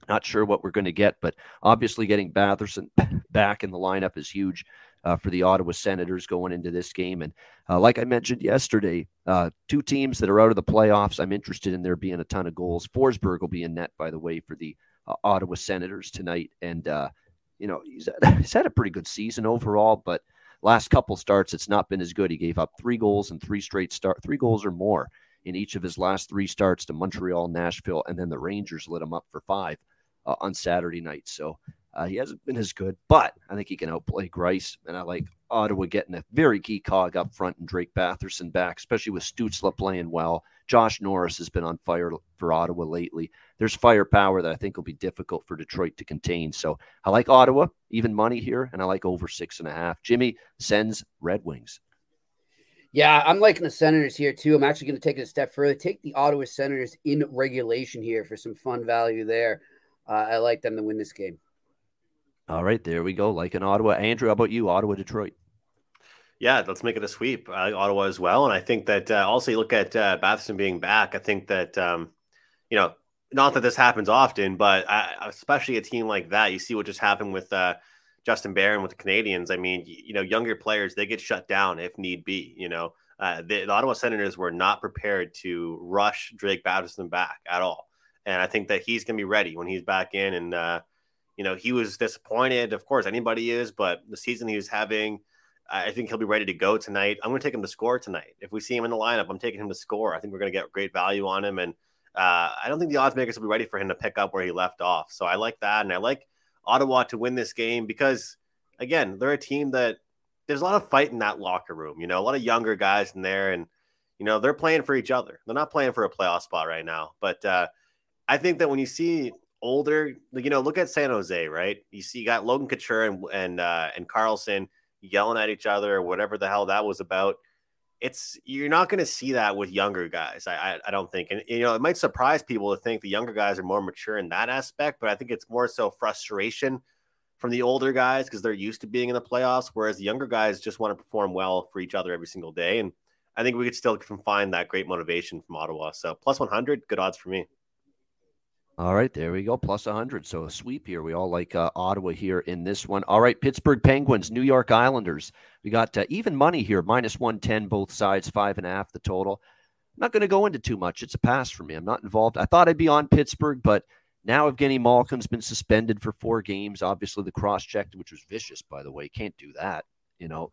Not sure what we're going to get, but obviously getting Batherson *coughs* back in the lineup is huge uh, for the Ottawa Senators going into this game. And uh, like I mentioned yesterday, uh, two teams that are out of the playoffs. I'm interested in there being a ton of goals. Forsberg will be in net, by the way, for the uh, Ottawa Senators tonight. And, uh, you know, he's, *laughs* he's had a pretty good season overall, but last couple starts, it's not been as good. He gave up three goals and three straight start, three goals or more in each of his last three starts to Montreal, Nashville, and then the Rangers lit him up for five uh, on Saturday night. So uh, he hasn't been as good, but I think he can outplay Greiss. And I like Ottawa getting a very key cog up front and Drake Batherson back, especially with Stützle playing well. Josh Norris has been on fire for Ottawa lately. There's firepower that I think will be difficult for Detroit to contain. So I like Ottawa, even money here, and I like over six and a half. Jimmy sends Red Wings. Yeah, I'm liking the Senators here too. I'm actually going to take it a step further. Take the Ottawa Senators in regulation here for some fun value there. Uh, I like them to win this game. All right, there we go. Like in Ottawa. Andrew, how about you? Ottawa, Detroit yeah, let's make it a sweep. I like Ottawa as well, and I think that uh, also you look at uh, Batherson being back. I think that um, you know, not that this happens often, but I, especially a team like that, you see what just happened with uh, Justin Barron with the Canadiens. I mean, you, you know, younger players they get shut down if need be. You know, uh, the, the, Ottawa Senators were not prepared to rush Drake Batherson back at all, and I think that he's going to be ready when he's back in. And uh, you know, he was disappointed. Of course, anybody is, but the season he was having I think he'll be ready to go tonight. I'm going to take him to score tonight. If we see him in the lineup, I'm taking him to score. I think we're going to get great value on him, and uh, I don't think the odds makers will be ready for him to pick up where he left off. So I like that, and I like Ottawa to win this game because, again, they're a team that there's a lot of fight in that locker room. You know, a lot of younger guys in there, and you know they're playing for each other. They're not playing for a playoff spot right now, but uh, I think that when you see older, you know, look at San Jose, right? You see, you got Logan Couture and and uh, and Karlsson yelling at each other or whatever the hell that was about. It's you're not going to see that with younger guys. I, I, I don't think, and you know it might surprise people to think the younger guys are more mature in that aspect, but I think it's more so frustration from the older guys because they're used to being in the playoffs, whereas the younger guys just want to perform well for each other every single day. And I think we could still find that great motivation from Ottawa. So plus 100, good odds for me. All right, there we go. Plus 100. So a sweep here. We all like uh, Ottawa here in this one. All right, Pittsburgh Penguins, New York Islanders. We got uh, even money here, minus 110, both sides, five and a half the total. I'm not going to go into too much. It's a pass for me. I'm not involved. I thought I'd be on Pittsburgh, but now Evgeny Malkin's been suspended for four games. Obviously, the cross check, which was vicious, by the way, can't do that, you know,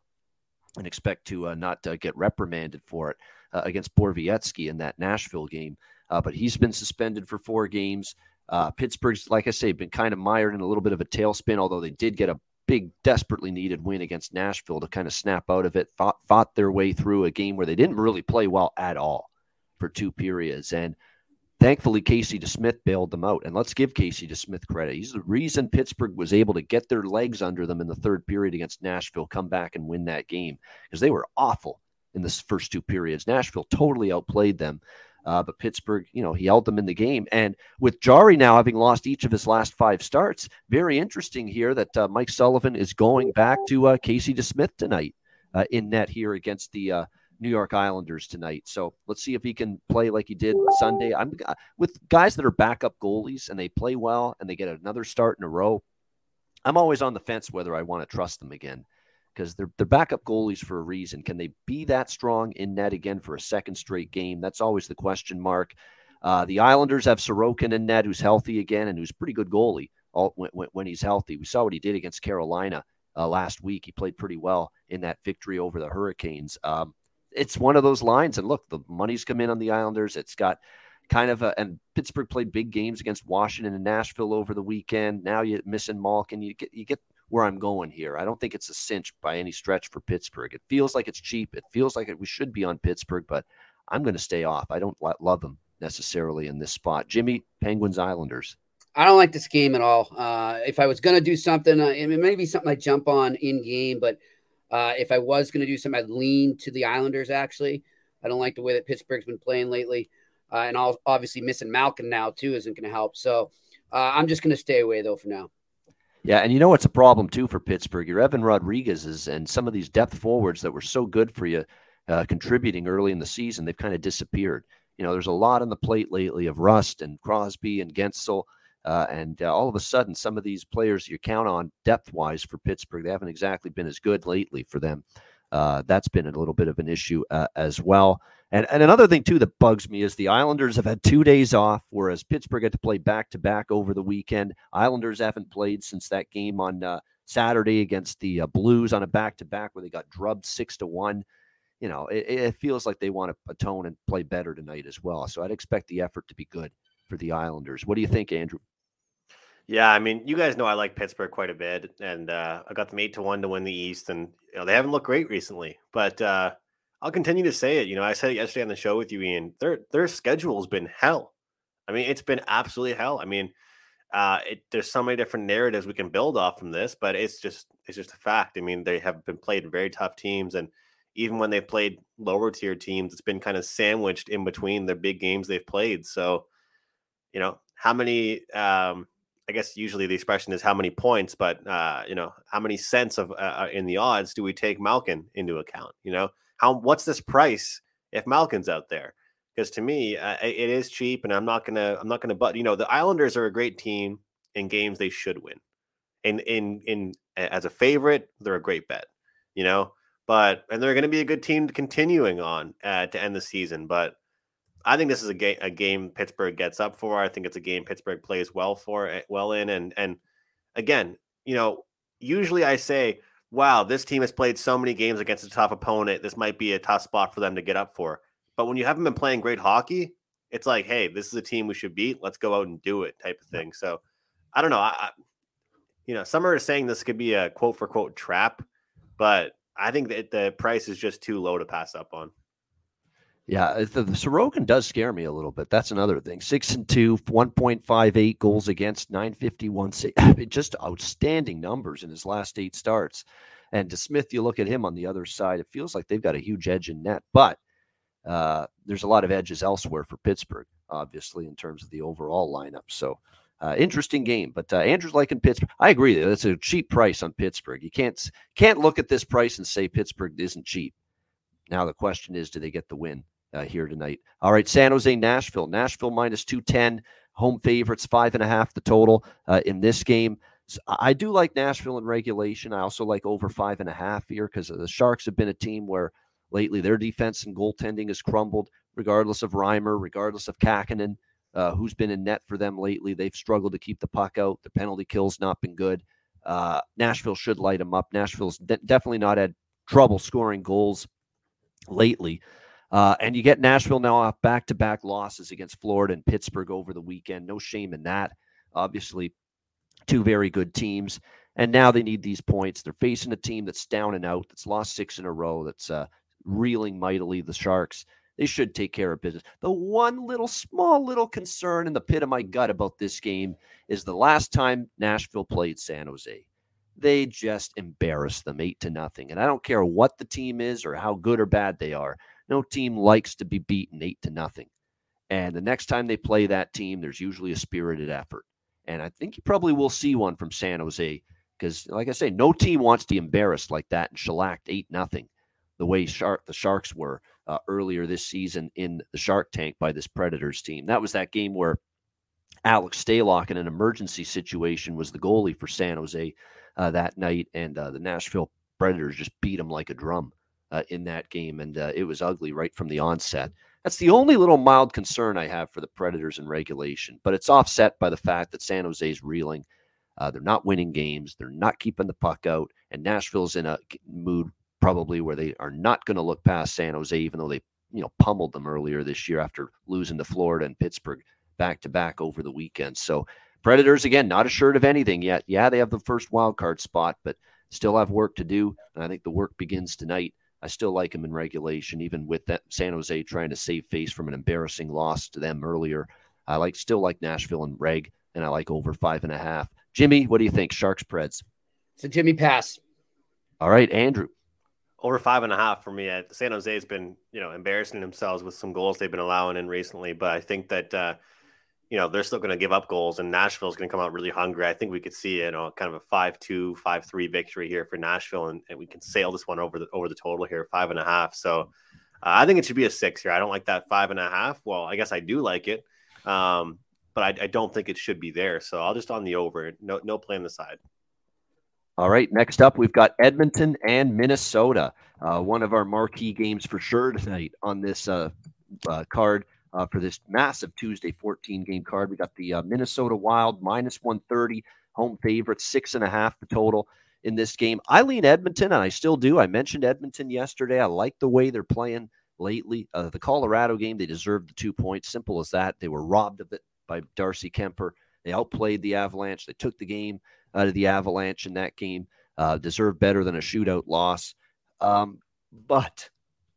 and expect to uh, not uh, get reprimanded for it uh, against Borowiecki in that Nashville game uh, but he's been suspended for four games. Uh, Pittsburgh's, like I say, been kind of mired in a little bit of a tailspin, although they did get a big, desperately needed win against Nashville to kind of snap out of it. Fought, fought their way through a game where they didn't really play well at all for two periods. And thankfully, Casey DeSmith bailed them out. And let's give Casey DeSmith credit. He's the reason Pittsburgh was able to get their legs under them in the third period against Nashville, come back and win that game because they were awful in the first two periods. Nashville totally outplayed them. Uh, but Pittsburgh, you know, he held them in the game. And with Jarry now having lost each of his last five starts, very interesting here that uh, Mike Sullivan is going back to uh, Casey DeSmith tonight uh, in net here against the uh, New York Islanders tonight. So let's see if he can play like he did Sunday. I'm uh, with guys that are backup goalies and they play well and they get another start in a row. I'm always on the fence whether I want to trust them again because they're, they're backup goalies for a reason. Can they be that strong in net again for a second straight game? That's always the question mark. Uh, the Islanders have Sorokin in net, who's healthy again and who's pretty good goalie all, when, when, he's healthy. We saw what he did against Carolina uh, last week. He played pretty well in that victory over the Hurricanes. Um, it's one of those lines. And look, the money's come in on the Islanders. It's got kind of a, and Pittsburgh played big games against Washington and Nashville over the weekend. Now you're missing Malkin. You get, you get where I'm going here. I don't think it's a cinch by any stretch for Pittsburgh. It feels like it's cheap. It feels like it, we should be on Pittsburgh, but I'm going to stay off. I don't love them necessarily in this spot. Jimmy, Penguins, Islanders. I don't like this game at all. Uh, if I was going to do something, uh, it may be something I jump on in game, but uh, if I was going to do something, I'd lean to the Islanders. Actually, I don't like the way that Pittsburgh's been playing lately, uh, and obviously missing Malkin now too isn't going to help. So uh, I'm just going to stay away though for now. Yeah, and you know what's a problem too for Pittsburgh? Your Evan Rodriguez's and some of these depth forwards that were so good for you, uh, contributing early in the season, they've kind of disappeared. You know, there's a lot on the plate lately of Rust and Crosby and Guentzel. Uh, and uh, all of a sudden, some of these players you count on depth wise for Pittsburgh, they haven't exactly been as good lately for them. Uh, that's been a little bit of an issue uh, as well. And, and another thing, too, that bugs me is the Islanders have had two days off, whereas Pittsburgh had to play back to back over the weekend. Islanders haven't played since that game on uh, Saturday against the uh, Blues on a back to back where they got drubbed six to one. You know, it, it feels like they want to atone and play better tonight as well. So I'd expect the effort to be good for the Islanders. What do you think, Andrew? Yeah, I mean, you guys know I like Pittsburgh quite a bit, and uh, I got them eight to one to win the East, and you know they haven't looked great recently. But uh, I'll continue to say it. You know, I said it yesterday on the show with you, Ian. Their their schedule's been hell. I mean, it's been absolutely hell. I mean, uh, it, there's so many different narratives we can build off from this, but it's just it's just a fact. I mean, they have been played very tough teams, and even when they've played lower tier teams, it's been kind of sandwiched in between the big games they've played. So, you know, how many? Um, I guess usually the expression is how many points, but uh, you know, how many cents of uh, uh in the odds do we take Malkin into account? You know, how what's this price if Malkin's out there? Because to me, uh, it is cheap, and I'm not gonna I'm not gonna. But you know, the Islanders are a great team in games they should win. In in in as a favorite, they're a great bet. You know, but and they're going to be a good team continuing on uh, to end the season. But I think this is a game a game Pittsburgh gets up for. I think it's a game Pittsburgh plays well for eh, well in. And and again, you know, usually I say wow, this team has played so many games against a tough opponent. This might be a tough spot for them to get up for. But when you haven't been playing great hockey, it's like, hey, this is a team we should beat. Let's go out and do it, type of thing. So I don't know. I, I you know, some are saying this could be a quote for quote trap, but I think that the price is just too low to pass up on. Yeah, the, the Sorokin does scare me a little bit. That's another thing. Six and two, 1.58 goals against, 951. *laughs* Just outstanding numbers in his last eight starts. And DeSmith, you look at him on the other side, it feels like they've got a huge edge in net. But uh, there's a lot of edges elsewhere for Pittsburgh, obviously, in terms of the overall lineup. So uh, interesting game. But uh, Andrew's liking Pittsburgh. I agree. That's a cheap price on Pittsburgh. You can't can't look at this price and say Pittsburgh isn't cheap. Now the question is, do they get the win? Uh, here tonight. All right, San Jose, Nashville. Nashville minus 210, home favorites, five and a half the total uh, in this game. So I do like Nashville in regulation. I also like over five and a half here because the Sharks have been a team where lately their defense and goaltending has crumbled, regardless of Reimer, regardless of Kahkonen, uh, who's been in net for them lately. They've struggled to keep the puck out. The penalty kill's not been good. Uh, Nashville should light them up. Nashville's de- definitely not had trouble scoring goals lately. Uh, and you get Nashville now off back to back losses against Florida and Pittsburgh over the weekend. No shame in that. Obviously, two very good teams. And now they need these points. They're facing a team that's down and out, that's lost six in a row, that's uh, reeling mightily, the Sharks. They should take care of business. The one little, small little concern in the pit of my gut about this game is the last time Nashville played San Jose they just embarrassed them eight to nothing. And I don't care what the team is or how good or bad they are. No team likes to be beaten eight to nothing. And the next time they play that team, there's usually a spirited effort. And I think you probably will see one from San Jose because, like I say, no team wants to be embarrassed like that and shellacked 8 nothing the way Shark, the Sharks were uh, earlier this season in the Shark Tank by this Predators team. That was that game where Alex Stalock in an emergency situation was the goalie for San Jose uh, that night, and uh, the Nashville Predators just beat him like a drum uh, in that game, and uh, it was ugly right from the onset. That's the only little mild concern I have for the Predators in regulation, but it's offset by the fact that San Jose's reeling. Uh, they're not winning games. They're not keeping the puck out, and Nashville's in a mood probably where they are not going to look past San Jose, even though they you know pummeled them earlier this year after losing to Florida and Pittsburgh back to back over the weekend. So Predators again, not assured of anything yet. Yeah, they have the first wild card spot, but still have work to do. And I think the work begins tonight. I still like them in regulation, even with that San Jose trying to save face from an embarrassing loss to them earlier. I like still like Nashville and reg, and I like over five and a half. Jimmy, what do you think? Sharks Preds. It's a Jimmy pass. All right, Andrew over five and a half for me. At San Jose has been, you know, embarrassing themselves with some goals they've been allowing in recently, but I think that, uh, you know, they're still going to give up goals, and Nashville's going to come out really hungry. I think we could see, you know, kind of a 5-2, 5-3 victory here for Nashville, and, and we can sail this one over the over the total here, five and a half. So uh, I think it should be a six here. I don't like that five and a half. Well, I guess I do like it, um, but I, I don't think it should be there. So I'll just on the over. No, no play on the side. All right, next up, we've got Edmonton and Minnesota. Uh, one of our marquee games for sure tonight on this uh, uh, card uh, for this massive Tuesday 14 game card. We got the uh, Minnesota Wild minus 130, home favorite, six and a half the total in this game. I lean Edmonton, and I still do. I mentioned Edmonton yesterday. I like the way they're playing lately. Uh, the Colorado game, they deserved the two points. Simple as that. They were robbed of it by Darcy Kuemper. They outplayed the Avalanche. They took the game out of the Avalanche in that game. Uh, deserved better than a shootout loss. Um, but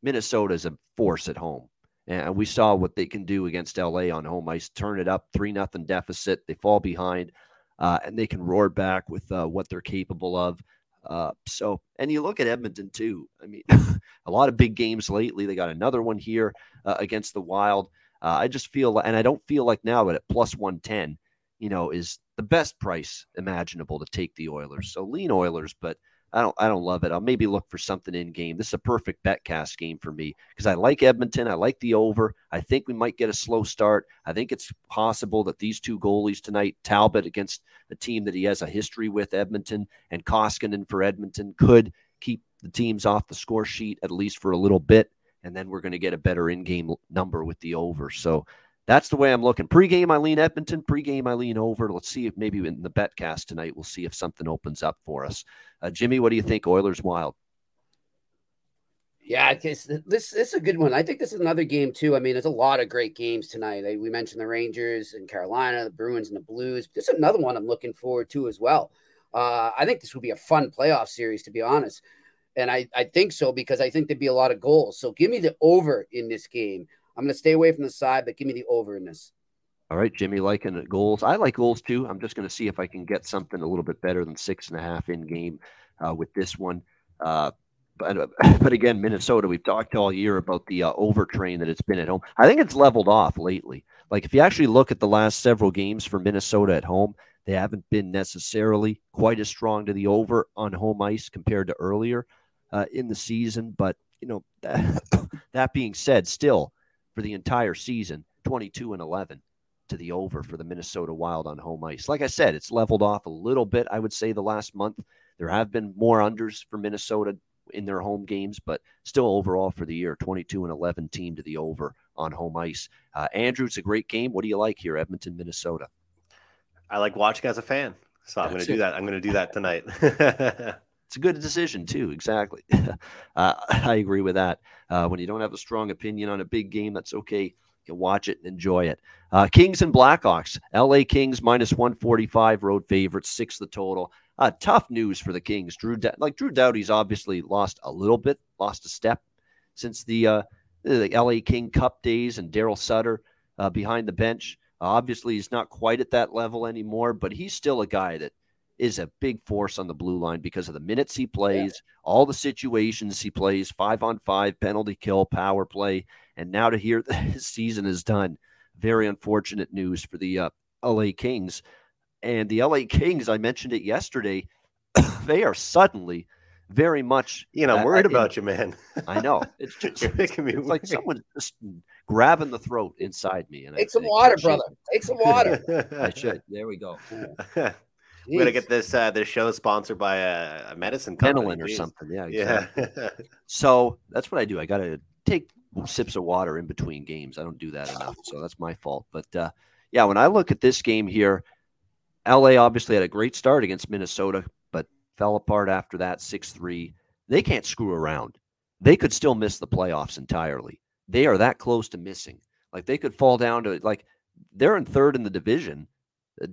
Minnesota is a force at home. And we saw what they can do against LA on home ice. Turn it up, 3 nothing deficit. They fall behind, uh, and they can roar back with uh, what they're capable of. Uh, so, and you look at Edmonton too. I mean, *laughs* a lot of big games lately. They got another one here uh, against the Wild. Uh, I just feel, and I don't feel like now, but at plus 110, you know, is the best price imaginable to take the Oilers. So lean Oilers, but I don't I don't love it. I'll maybe look for something in game. This is a perfect bet cast game for me because I like Edmonton. I like the over. I think we might get a slow start. I think it's possible that these two goalies tonight, Talbot against a team that he has a history with, Edmonton, and Koskinen for Edmonton, could keep the teams off the score sheet at least for a little bit. And then we're going to get a better in game number with the over. So that's the way I'm looking. Pre-game, I lean Edmonton. Pre-game, I lean over. Let's see if maybe in the betcast tonight, we'll see if something opens up for us. Uh, Jimmy, what do you think? Oilers Wild. Yeah, this this is a good one. I think this is another game too. I mean, there's a lot of great games tonight. We mentioned the Rangers and Carolina, the Bruins and the Blues. This is another one I'm looking forward to as well. Uh, I think this will be a fun playoff series, to be honest. And I, I think so because I think there'd be a lot of goals. So give me the over in this game. I'm going to stay away from the side, but give me the over in this. All right, Jimmy liking goals. I like goals too. I'm just going to see if I can get something a little bit better than six and a half in game uh, with this one. Uh, but *laughs* but again, Minnesota. We've talked all year about the uh, overtrain that it's been at home. I think it's leveled off lately. Like if you actually look at the last several games for Minnesota at home, they haven't been necessarily quite as strong to the over on home ice compared to earlier uh, in the season. But you know, that, *laughs* that being said, still for the entire season, 22 and 11 to the over for the Minnesota Wild on home ice. Like I said, it's leveled off a little bit, I would say, the last month. There have been more unders for Minnesota in their home games, but still overall for the year, 22 and 11 team to the over on home ice. Uh, Andrew, it's a great game. What do you like here, Edmonton, Minnesota? I like watching as a fan, so I'm going to do that. I'm going to do that tonight. *laughs* it's a good decision too. Exactly. *laughs* uh, *laughs* I agree with that. Uh, when you don't have a strong opinion on a big game, that's okay. You can watch it and enjoy it. Uh, Kings and Blackhawks. L.A. Kings minus 145 road favorites, six the total. Uh, tough news for the Kings. Drew, like Drew Doughty's obviously lost a little bit, lost a step since the uh, the L.A. King Cup days and Daryl Sutter uh, behind the bench. obviously, he's not quite at that level anymore, but he's still a guy that is a big force on the blue line because of the minutes he plays, yeah. all the situations he plays, five on five, penalty kill, power play. And now to hear *laughs* that his season is done very unfortunate news for the uh, LA Kings. And the LA Kings, I mentioned it yesterday, *coughs* they are suddenly very much. You know, I'm worried in- about you, man. *laughs* I know. It's just You're making me it's like worried. someone just grabbing the throat inside me. And I- Take some I water, appreciate brother. Take some water. *laughs* I should. There we go. We're gonna get this uh, this show sponsored by a, a medicine company. Or something. Yeah. Exactly. Yeah. *laughs* So that's what I do. I got to take sips of water in between games. I don't do that enough. So that's my fault. But uh, yeah, when I look at this game here, LA obviously had a great start against Minnesota, but fell apart after that 6 3. They can't screw around. They could still miss the playoffs entirely. They are that close to missing. Like they could fall down to, like, they're in third in the division. Uh,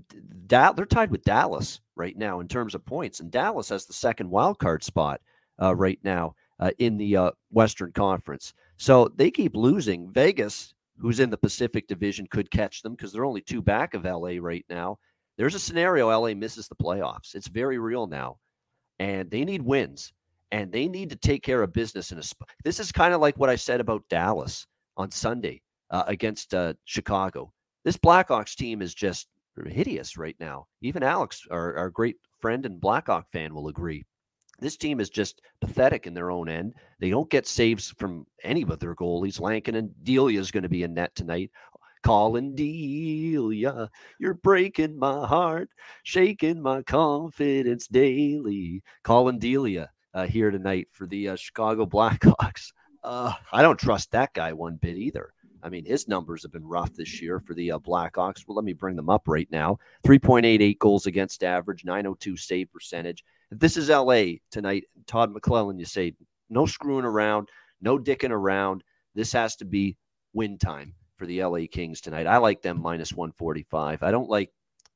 Da- they're tied with Dallas right now in terms of points, and Dallas has the second wild card spot uh, right now uh, in the uh, Western Conference. So they keep losing. Vegas, who's in the Pacific Division, could catch them because they're only two back of LA right now. There's a scenario LA misses the playoffs. It's very real now, and they need wins, and they need to take care of business in a. Sp- this is kind of like what I said about Dallas on Sunday uh, against uh, Chicago. This Blackhawks team is just hideous right now. Even Alex, our, our great friend and Blackhawk fan, will agree. This team is just pathetic in their own end. They don't get saves from any of their goalies. Lankin and Delia is going to be in net tonight. Colin Delia, you're breaking my heart, shaking my confidence daily. Colin Delia uh, here tonight for the uh, Chicago Blackhawks. Uh, I don't trust that guy one bit either. I mean, his numbers have been rough this year for the uh, Blackhawks. Well, let me bring them up right now 3.88 goals against average, 902 save percentage. This is LA tonight, Todd McLellan, you say no screwing around, no dicking around. This has to be win time for the LA Kings tonight. I like them minus 145. I don't like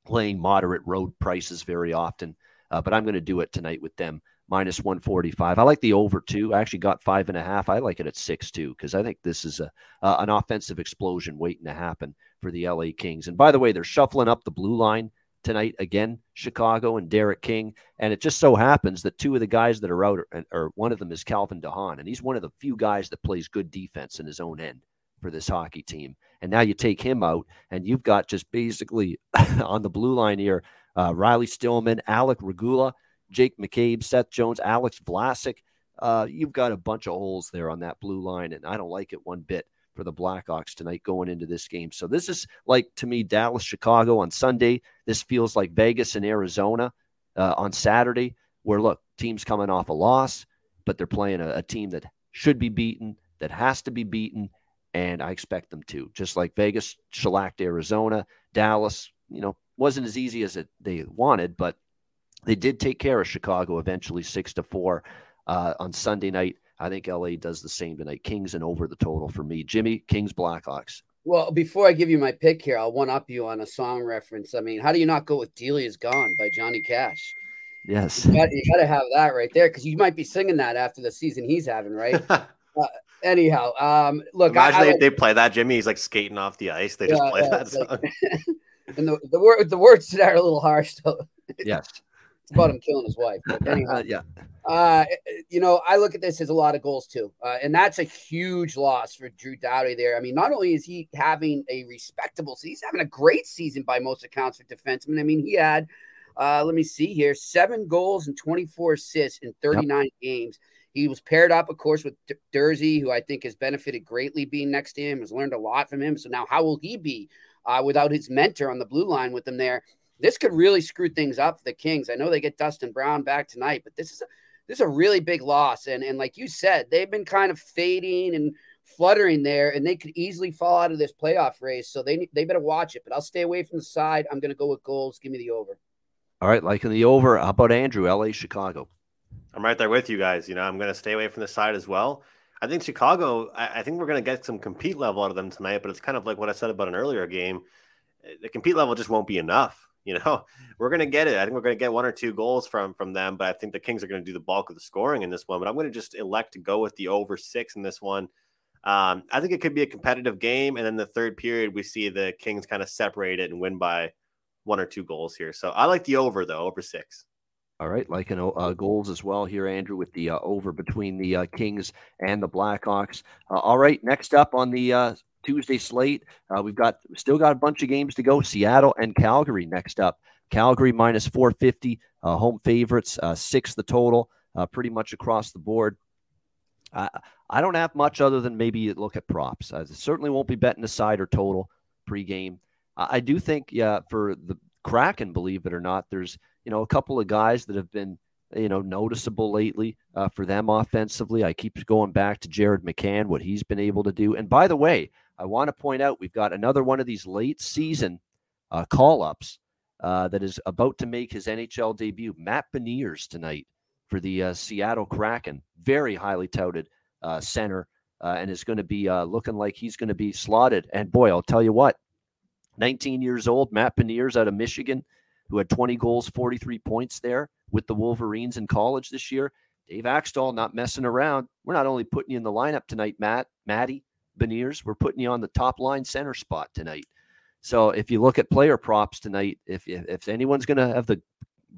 playing moderate road prices very often, uh, but I'm going to do it tonight with them minus 145. I like the over two. I actually got five and a half. I like it at six two because I think this is a uh, an offensive explosion waiting to happen for the LA Kings. And by the way, they're shuffling up the blue line tonight again, Chicago and Derek King. And it just so happens that two of the guys that are out, are, or one of them is Calvin de Haan, and he's one of the few guys that plays good defense in his own end for this hockey team. And now you take him out, and you've got just basically *laughs* on the blue line here uh, Riley Stillman, Alec Regula, Jake McCabe, Seth Jones, Alex Vlasic. Uh, you've got a bunch of holes there on that blue line, and I don't like it one bit for the Blackhawks tonight going into this game. So this is like to me Dallas, Chicago on Sunday. This feels like Vegas and Arizona uh, on Saturday, where look teams coming off a loss, but they're playing a, a team that should be beaten, that has to be beaten, and I expect them to. Just like Vegas shellacked Arizona, Dallas, you know, wasn't as easy as it they wanted, but they did take care of Chicago eventually, six to four uh, on Sunday night. I think LA does the same tonight. Kings and over the total for me. Jimmy, Kings, Blackhawks. Well, before I give you my pick here, I'll one up you on a song reference. I mean, how do you not go with Delia's Gone by Johnny Cash? Yes. You got, you got to have that right there because you might be singing that after the season he's having, right? *laughs* Anyhow, um, look, Imagine I, they, I, they play that, Jimmy. He's like skating off the ice. They just play yeah, that it's like- song. *laughs* and the, the word the words to that are a little harsh though. Yes. It's about him killing his wife. *laughs* Anyhow, yeah. uh, you know, I look at this as a lot of goals too, uh, and that's a huge loss for Drew Doughty. There, I mean, not only is he having a respectable, season, he's having a great season by most accounts for defensemen. I mean, he had, uh, let me see here, seven goals and twenty four assists in thirty nine games. He was paired up, of course, with D- Durzi, who I think has benefited greatly being next to him, has learned a lot from him. So now, how will he be uh, without his mentor on the blue line with him there? This could really screw things up for the Kings. I know they get Dustin Brown back tonight, but this is a this is a really big loss. And and like you said, they've been kind of fading and fluttering there, and they could easily fall out of this playoff race. So they they better watch it. But I'll stay away from the side. I'm going to go with goals. Give me the over. All right. Like in the over, how about Andrew, LA, Chicago? I'm right there with you guys. You know, I'm going to stay away from the side as well. I think Chicago, I, I think we're going to get some compete level out of them tonight, but it's kind of like what I said about an earlier game. The compete level just won't be enough. *laughs* You know, we're going to get it. I think we're going to get one or two goals from from them, but I think the Kings are going to do the bulk of the scoring in this one. But I'm going to just elect to go with the over six in this one. Um, I think it could be a competitive game, and then the third period we see the Kings kind of separate it and win by one or two goals here. So I like the over though, over six. All right, like an uh, goals as well here, Andrew, with the uh, over between the uh, Kings and the Blackhawks. Uh, all right, next up on the uh, Tuesday slate. Uh, we've got still got a bunch of games to go. Seattle and Calgary next up. Calgary minus 450, uh, home favorites, uh, six the total, uh, pretty much across the board. I don't have much other than maybe look at props. I certainly won't be betting a side or total pregame. I do think, yeah, for the Kraken, believe it or not, there's you know a couple of guys that have been you know noticeable lately uh, for them offensively. I keep going back to Jared McCann, what he's been able to do. And by the way, I want to point out we've got another one of these late season uh, call ups uh, that is about to make his NHL debut. Matt Beniers tonight for the uh, Seattle Kraken, very highly touted uh, center, uh, and is going to be looking like he's going to be slotted. And boy, I'll tell you what, 19 years old, Matt Beniers out of Michigan, who had 20 goals, 43 points there with the Wolverines in college this year. Dave Hakstol not messing around. We're not only putting you in the lineup tonight, Matt, Matty Beniers, we're putting you on the top line center spot tonight. So if you look at player props tonight, if if, if anyone's going to have the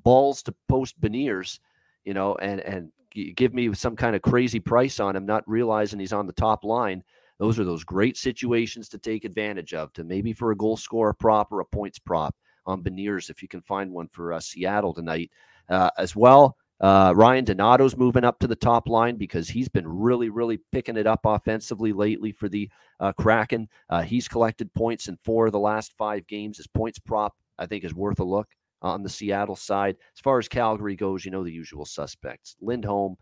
balls to post Beniers, you know, and and give me some kind of crazy price on him, not realizing he's on the top line, those are those great situations to take advantage of, to maybe for a goal scorer prop or a points prop on Beniers if you can find one for uh, Seattle tonight uh, as well. Uh, Ryan Donato's moving up to the top line because he's been really, really picking it up offensively lately for the uh, Kraken. Uh, he's collected points in four of the last five games. His points prop, I think, is worth a look on the Seattle side. As far as Calgary goes, you know the usual suspects: Lindholm,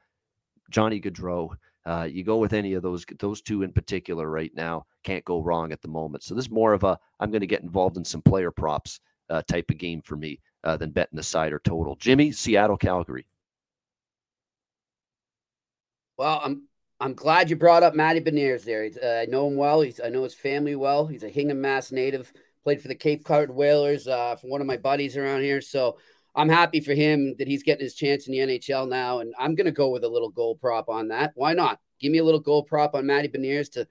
Johnny Gaudreau. Uh, you go with any of those those two in particular right now. Can't go wrong at the moment. So this is more of a I'm going to get involved in some player props uh, type of game for me uh, than betting the side or total. Jimmy, Seattle, Calgary. Well, I'm I'm glad you brought up Matty Beniers there. Uh, I know him well. He's I know his family well. He's a Hingham, Mass native. Played for the Cape Cod Whalers uh, for one of my buddies around here. So I'm happy for him that he's getting his chance in the NHL now. And I'm going to go with a little goal prop on that. Why not? Give me a little goal prop on Matty Beniers to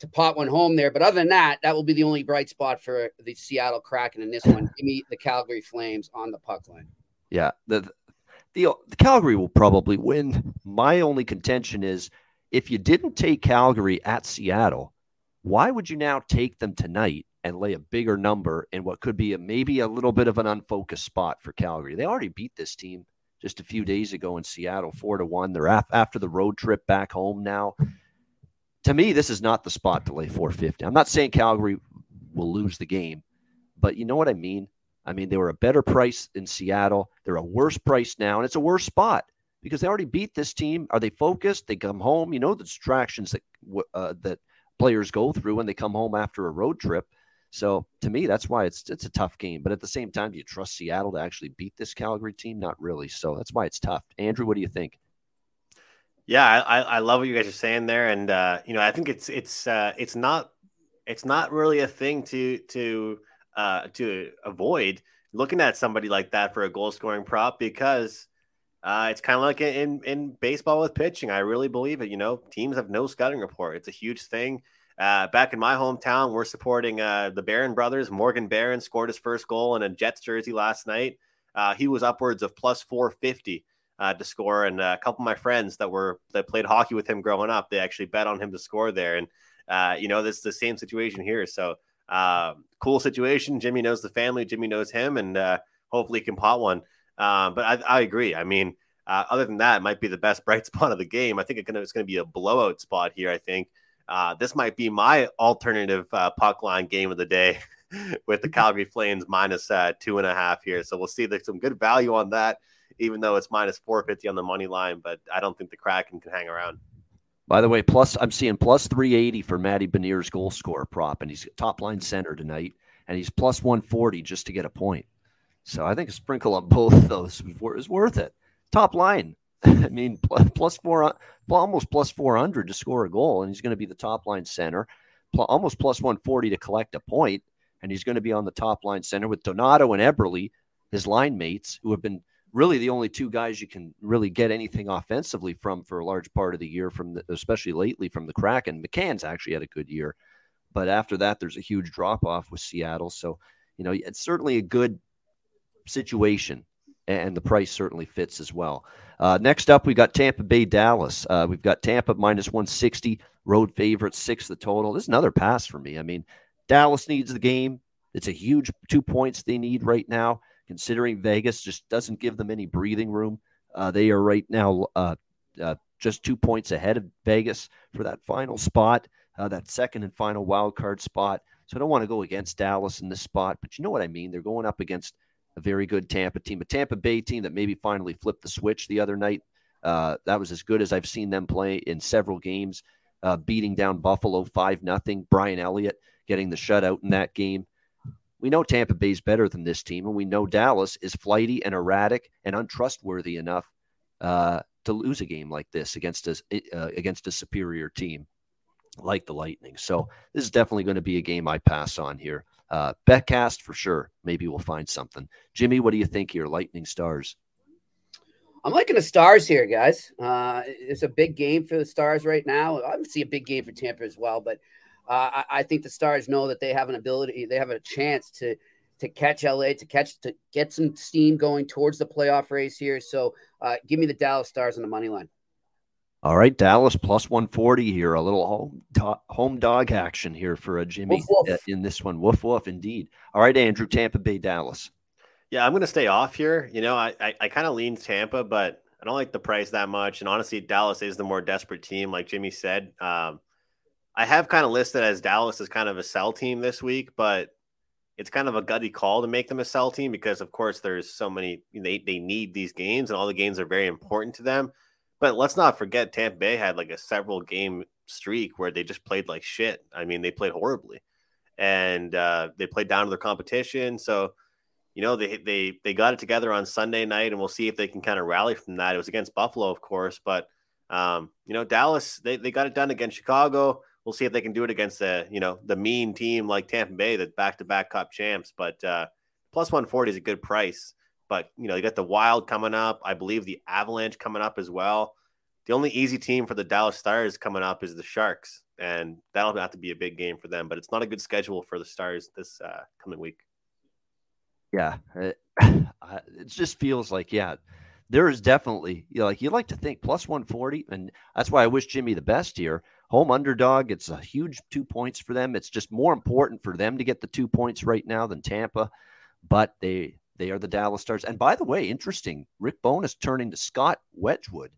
to pot one home there. But other than that, that will be the only bright spot for the Seattle Kraken in this one. Give me the Calgary Flames on the puck line. Yeah, the the, the Calgary will probably win. My only contention is if you didn't take Calgary at Seattle, why would you now take them tonight and lay a bigger number in what could be a, maybe a little bit of an unfocused spot for Calgary? They already beat this team just a few days ago in Seattle, four to one. They're af- after the road trip back home now. To me, this is not the spot to lay 450. I'm not saying Calgary will lose the game, but you know what I mean? I mean, they were a better price in Seattle. They're a worse price now, and it's a worse spot because they already beat this team. Are they focused? They come home. You know the distractions that uh, that players go through when they come home after a road trip. So to me, that's why it's it's a tough game. But at the same time, do you trust Seattle to actually beat this Calgary team? Not really. So that's why it's tough. Andrew, what do you think? Yeah, I, I love what you guys are saying there, and uh, you know I think it's it's uh, it's not it's not really a thing to to uh, to avoid looking at somebody like that for a goal scoring prop because uh, it's kind of like in in baseball with pitching. I really believe it. You know, teams have no scouting report. It's a huge thing. Uh, back in my hometown, we're supporting uh, the Barron brothers. Morgan Barron scored his first goal in a Jets jersey last night. Uh, he was upwards of plus 450 uh, to score, and a couple of my friends that were that played hockey with him growing up, they actually bet on him to score there. And uh, you know, this is the same situation here. So uh, cool situation. Jimmy knows the family. Jimmy knows him, and uh, hopefully can pot one. Uh, but I, I, agree. I mean, uh, other than that, it might be the best *laughs* bright spot of the game. I think it's going to be a blowout spot here. I think uh, this might be my alternative uh, puck line game of the day *laughs* with the Calgary Flames minus two and a half here. So we'll see. There's some good value on that, even though it's minus 450 on the money line. But I don't think the Kraken can hang around. By the way, plus I'm seeing plus 380 for Matty Beniers goal score prop, and he's top line center tonight, and he's plus 140 just to get a point. So I think a sprinkle on both of those is worth it. Top line, *laughs* I mean, plus four, almost plus 400 to score a goal, and he's going to be the top line center, almost plus 140 to collect a point, and he's going to be on the top line center with Donato and Eberle, his line mates, who have been really the only two guys you can really get anything offensively from for a large part of the year, from the, especially lately from the Kraken. McCann's actually had a good year, but after that, there's a huge drop off with Seattle. So, you know, it's certainly a good situation and the price certainly fits as well. Uh, next up, we got Tampa Bay Dallas. Uh, we've got Tampa minus 160, road favorite, six the total. This is another pass for me. I mean, Dallas needs the game. It's a huge two points they need right now, considering Vegas just doesn't give them any breathing room. Uh, they are right now uh, uh, just two points ahead of Vegas for that final spot, uh, that second and final wild card spot. So I don't want to go against Dallas in this spot, but you know what I mean. They're going up against a very good Tampa team, a Tampa Bay team that maybe finally flipped the switch the other night. Uh, that was as good as I've seen them play in several games, uh, beating down Buffalo five nothing. Brian Elliott getting the shutout in that game. We know Tampa Bay's better than this team, and we know Dallas is flighty and erratic and untrustworthy enough uh, to lose a game like this against a uh, against a superior team like the Lightning. So this is definitely going to be a game I pass on here. Uh, Betcast for sure. Maybe we'll find something. Jimmy, what do you think here? Lightning Stars. I'm liking the Stars here, guys. Uh, it's a big game for the Stars right now. See a big game for Tampa as well, but uh, I, I, think the Stars know that they have an ability, they have a chance to to catch LA, to catch to get some steam going towards the playoff race here. So, uh, give me the Dallas Stars on the money line. All right, Dallas plus 140 here. A little home, do- home dog action here for a Jimmy woof, woof. in this one. Woof, woof, indeed. All right, Andrew, Tampa Bay, Dallas. Yeah, I'm going to stay off here. You know, I, I, I kind of lean Tampa, but I don't like the price that much. And honestly, Dallas is the more desperate team, like Jimmy said. Um, I have kind of listed as Dallas as kind of a sell team this week, but it's kind of a gutty call to make them a sell team because, of course, there's so many, they, they need these games and all the games are very important to them. But let's not forget Tampa Bay had like a several game streak where they just played like shit. I mean, they played horribly, and uh, they played down to their competition. So, you know, they they they got it together on Sunday night, and we'll see if they can kind of rally from that. It was against Buffalo, of course, but um, you know, Dallas they they got it done against Chicago. We'll see if they can do it against the you know the mean team like Tampa Bay, the back to back Cup champs. But uh, plus one forty is a good price. But you know, you got the Wild coming up. I believe the Avalanche coming up as well. The only easy team for the Dallas Stars coming up is the Sharks, and that'll have to be a big game for them. But it's not a good schedule for the Stars this uh, coming week. Yeah, it, *sighs* it just feels like yeah, there is definitely you know, like you like to think plus one forty, and that's why I wish Jimmy the best here. Home underdog, it's a huge two points for them. It's just more important for them to get the two points right now than Tampa, but they they are the Dallas Stars. And by the way, interesting, Rick Bowness turning to Scott Wedgewood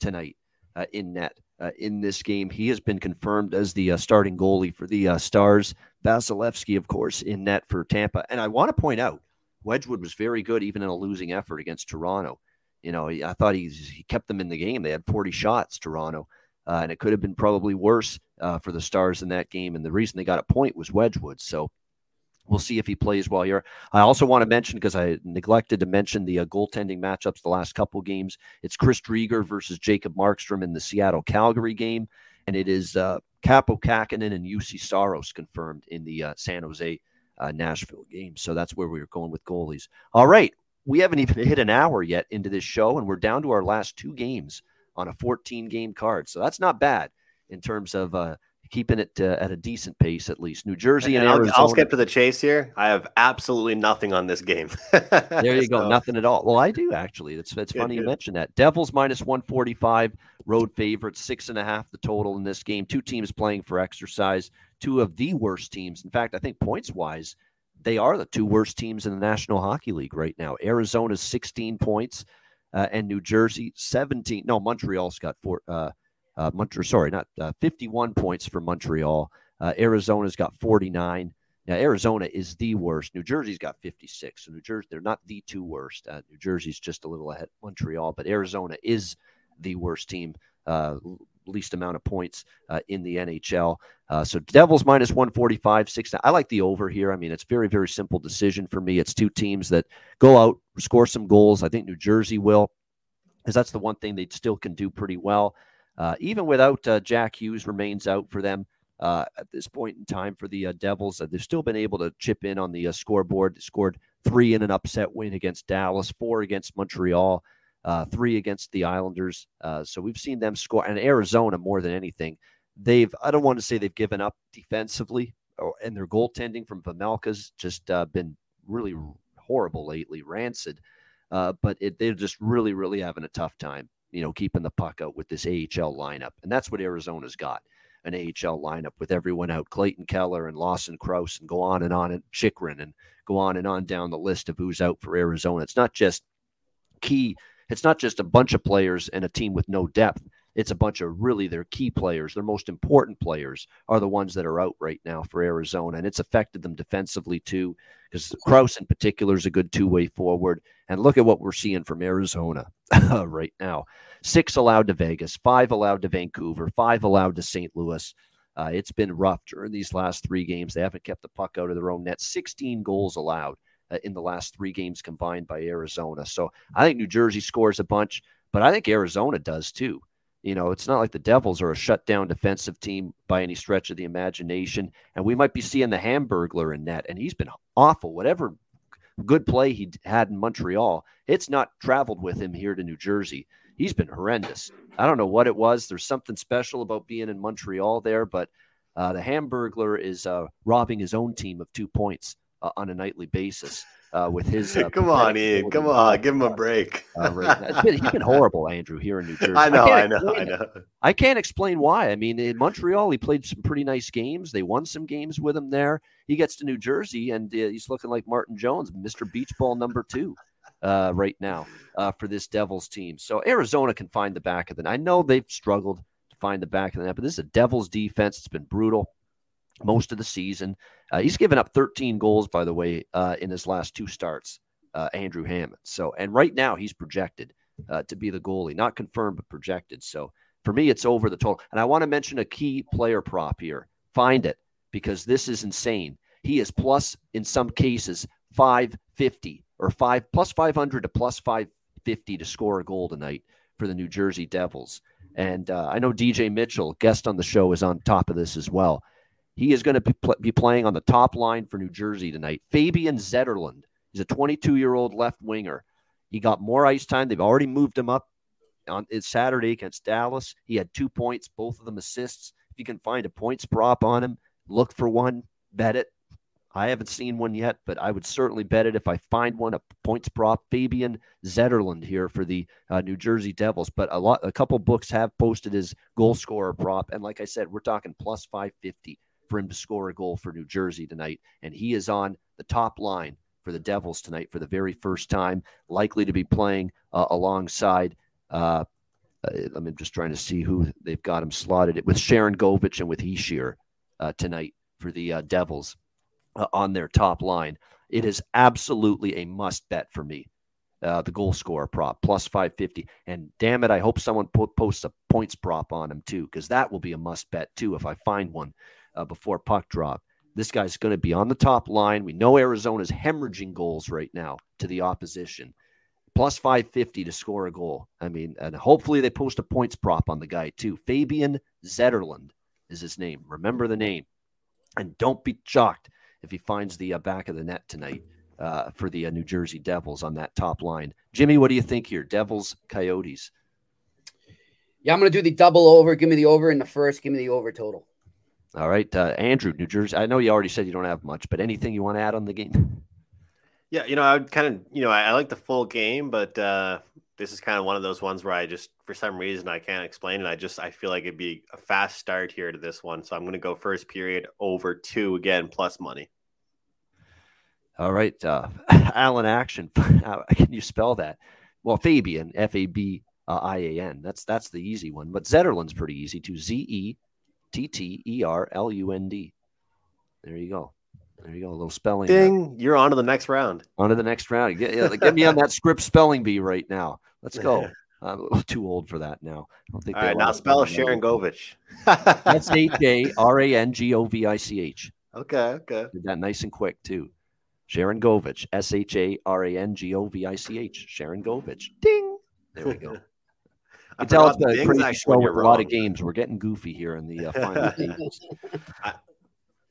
tonight uh, in net. Uh, in this game, he has been confirmed as the uh, starting goalie for the uh, Stars. Vasilevskiy, of course, in net for Tampa. And I want to point out, Wedgewood was very good even in a losing effort against Toronto. You know, I thought he he kept them in the game. They had 40 shots, Toronto, uh, and it could have been probably worse uh, for the Stars in that game. And the reason they got a point was Wedgewood. So We'll see if he plays well here. I also want to mention because I neglected to mention the uh, goaltending matchups the last couple games. It's Chris Driedger versus Jacob Markstrom in the Seattle Calgary game, and it is uh, Kaapo Kähkönen and Juuse Saros confirmed in the uh, San Jose uh, Nashville game. So that's where we are going with goalies. All right, we haven't even hit an hour yet into this show, and we're down to our last two games on a 14 game card. So that's not bad in terms of uh, keeping it uh, at a decent pace at least. New Jersey and, and I'll, Arizona. I'll skip to the chase here. I have absolutely nothing on this game. *laughs* there you so. go, nothing at all. Well, I do actually. It's it's good, funny good. you mentioned that. Devils minus one forty five, road favorite, six and a half the total in this game. Two teams playing for exercise. Two of the worst teams. In fact, I think points wise, they are the two worst teams in the National Hockey League right now. Arizona's sixteen points. Uh, and New Jersey 17. No, Montreal's got four, uh, uh, Montreal, sorry, not uh, 51 points for Montreal. Uh, Arizona's got 49. Now, Arizona is the worst. New Jersey's got 56. So, New Jersey, they're not the two worst. Uh, New Jersey's just a little ahead Montreal, but Arizona is the worst team, least amount of points uh, in the NHL. Uh, so, Devils minus 145, six. I like the over here. I mean, it's very, very simple decision for me. It's two teams that go out, score some goals. I think New Jersey will, because that's the one thing they still can do pretty well. Uh, even without uh, Jack Hughes remains out for them uh, at this point in time for the uh, Devils. They've still been able to chip in on the scoreboard. Scored three in an upset win against Dallas, four against Montreal, Uh, three against the Islanders. Uh, so we've seen them score, and Arizona more than anything. They've I don't want to say they've given up defensively, or, and their goaltending from Vejmelka's just uh, been really horrible lately, rancid. uh, but it, they're just really, really having a tough time, you know, keeping the puck out with this AHL lineup. And that's what Arizona's got an AHL lineup with everyone out Clayton Keller and Lawson Crouse and go on and on and Chychrun and go on and on down the list of who's out for Arizona. It's not just key, it's not just a bunch of players and a team with no depth it's a bunch of really their key players, their most important players are the ones that are out right now for Arizona. And it's affected them defensively too, because Crouse in particular is a good two way forward. And look at what we're seeing from Arizona *laughs* right now six allowed to Vegas, five allowed to Vancouver, five allowed to St. Louis. Uh, it's been rough during these last three games. They haven't kept the puck out of their own net. 16 goals allowed uh, in the last three games combined by Arizona. So I think New Jersey scores a bunch, but I think Arizona does too. You know, it's not like the Devils are a shutdown defensive team by any stretch of the imagination. And we might be seeing the Hamburglar in net, and he's been awful. Whatever good play he had in Montreal, it's not traveled with him here to New Jersey. He's been horrendous. I don't know what it was. There's something special about being in Montreal there, but uh, the Hamburglar is uh, robbing his own team of two points uh, on a nightly basis uh, with his. Uh, *laughs* come on, Ian. Come on, give him a break. uh, right. been, he's been *laughs* horrible, Andrew, here in New Jersey. I know, I, I know, I know. I can't explain why. I mean, in Montreal, he played some pretty nice games. They won some games with him there. He gets to New Jersey, and uh, he's looking like Martin Jones, Mr. Beach Ball number two. Uh, right now uh, for this Devils team. So Arizona can find the back of the net. I know they've struggled to find the back of the net, but this is a Devils defense. It's been brutal most of the season. Uh, he's given up 13 goals, by the way, uh, in his last two starts, uh, Andrew Hammond. So, and right now he's projected uh, to be the goalie, not confirmed, but projected. So for me, it's over the total. And I want to mention a key player prop here. Find it because this is insane. He is plus, in some cases, 550 or five plus 500 to plus 550 to score a goal tonight for the New Jersey Devils. And uh, I know DJ Mitchell, guest on the show, is on top of this as well. He is going to be, pl- be playing on the top line for New Jersey tonight. Fabian Zetterlund. He's a 22 year old left winger. He got more ice time. They've already moved him up on Saturday against Dallas. He had two points, both of them assists. If you can find a points prop on him, look for one, bet it. I haven't seen one yet, but I would certainly bet it if I find one. A points prop, Fabian Zetterlund here for the uh, New Jersey Devils. But a lot, a couple books have posted his goal scorer prop, and like I said, we're talking plus five fifty for him to score a goal for New Jersey tonight. And he is on the top line for the Devils tonight for the very first time, likely to be playing uh, alongside. Uh, uh, I'm just trying to see who they've got him slotted it with Sharangovich and with Hischier uh, tonight for the uh, Devils uh, on their top line. It is absolutely a must bet for me. The goal scorer prop plus 550 and damn it i hope someone po- posts a points prop on him too because that will be a must bet too if i find one uh, before puck drop. This guy's going to be on the top line. We know Arizona's hemorrhaging goals right now to the opposition. Plus 550 to score a goal. I mean, and hopefully they post a points prop on the guy too. Fabian Zetterlund is his name. Remember the name. And don't be shocked if he finds the uh, back of the net tonight uh, for the uh, New Jersey Devils on that top line. Jimmy, what do you think here? Devils, Coyotes. Yeah, I'm going to do the double over. Give me the over in the first. Give me the over total. All right, uh, Andrew, New Jersey. I know you already said you don't have much, but anything you want to add on the game? Yeah, you know, I would kind of, you know, I, I like the full game, but uh, this is kind of one of those ones where I just, for some reason, I can't explain it. I just, I feel like it'd be a fast start here to this one, so I'm going to go first period over two again plus money. All right, uh, *laughs* Alan Action. *laughs* Can you spell that? Well, Fabian, F A B I A N. That's that's the easy one, but Zetterlund's pretty easy too. Z E T T E R L U N D. There you go. There you go. A little spelling. Ding. You're on to the next round. On to the next round. Get, get me on that script spelling bee right now. Let's go. *laughs* I'm a little too old for that now. I don't think All right, now spell Sharangovich. That's H A R A N G O V I C H. Okay, okay. Did that nice and quick too. Sharangovich. S H A R A N G O V I C H. Sharangovich. Ding. There we go. I tell it's a crazy show with a lot of games. We're getting goofy here in the uh, final *laughs* games. I,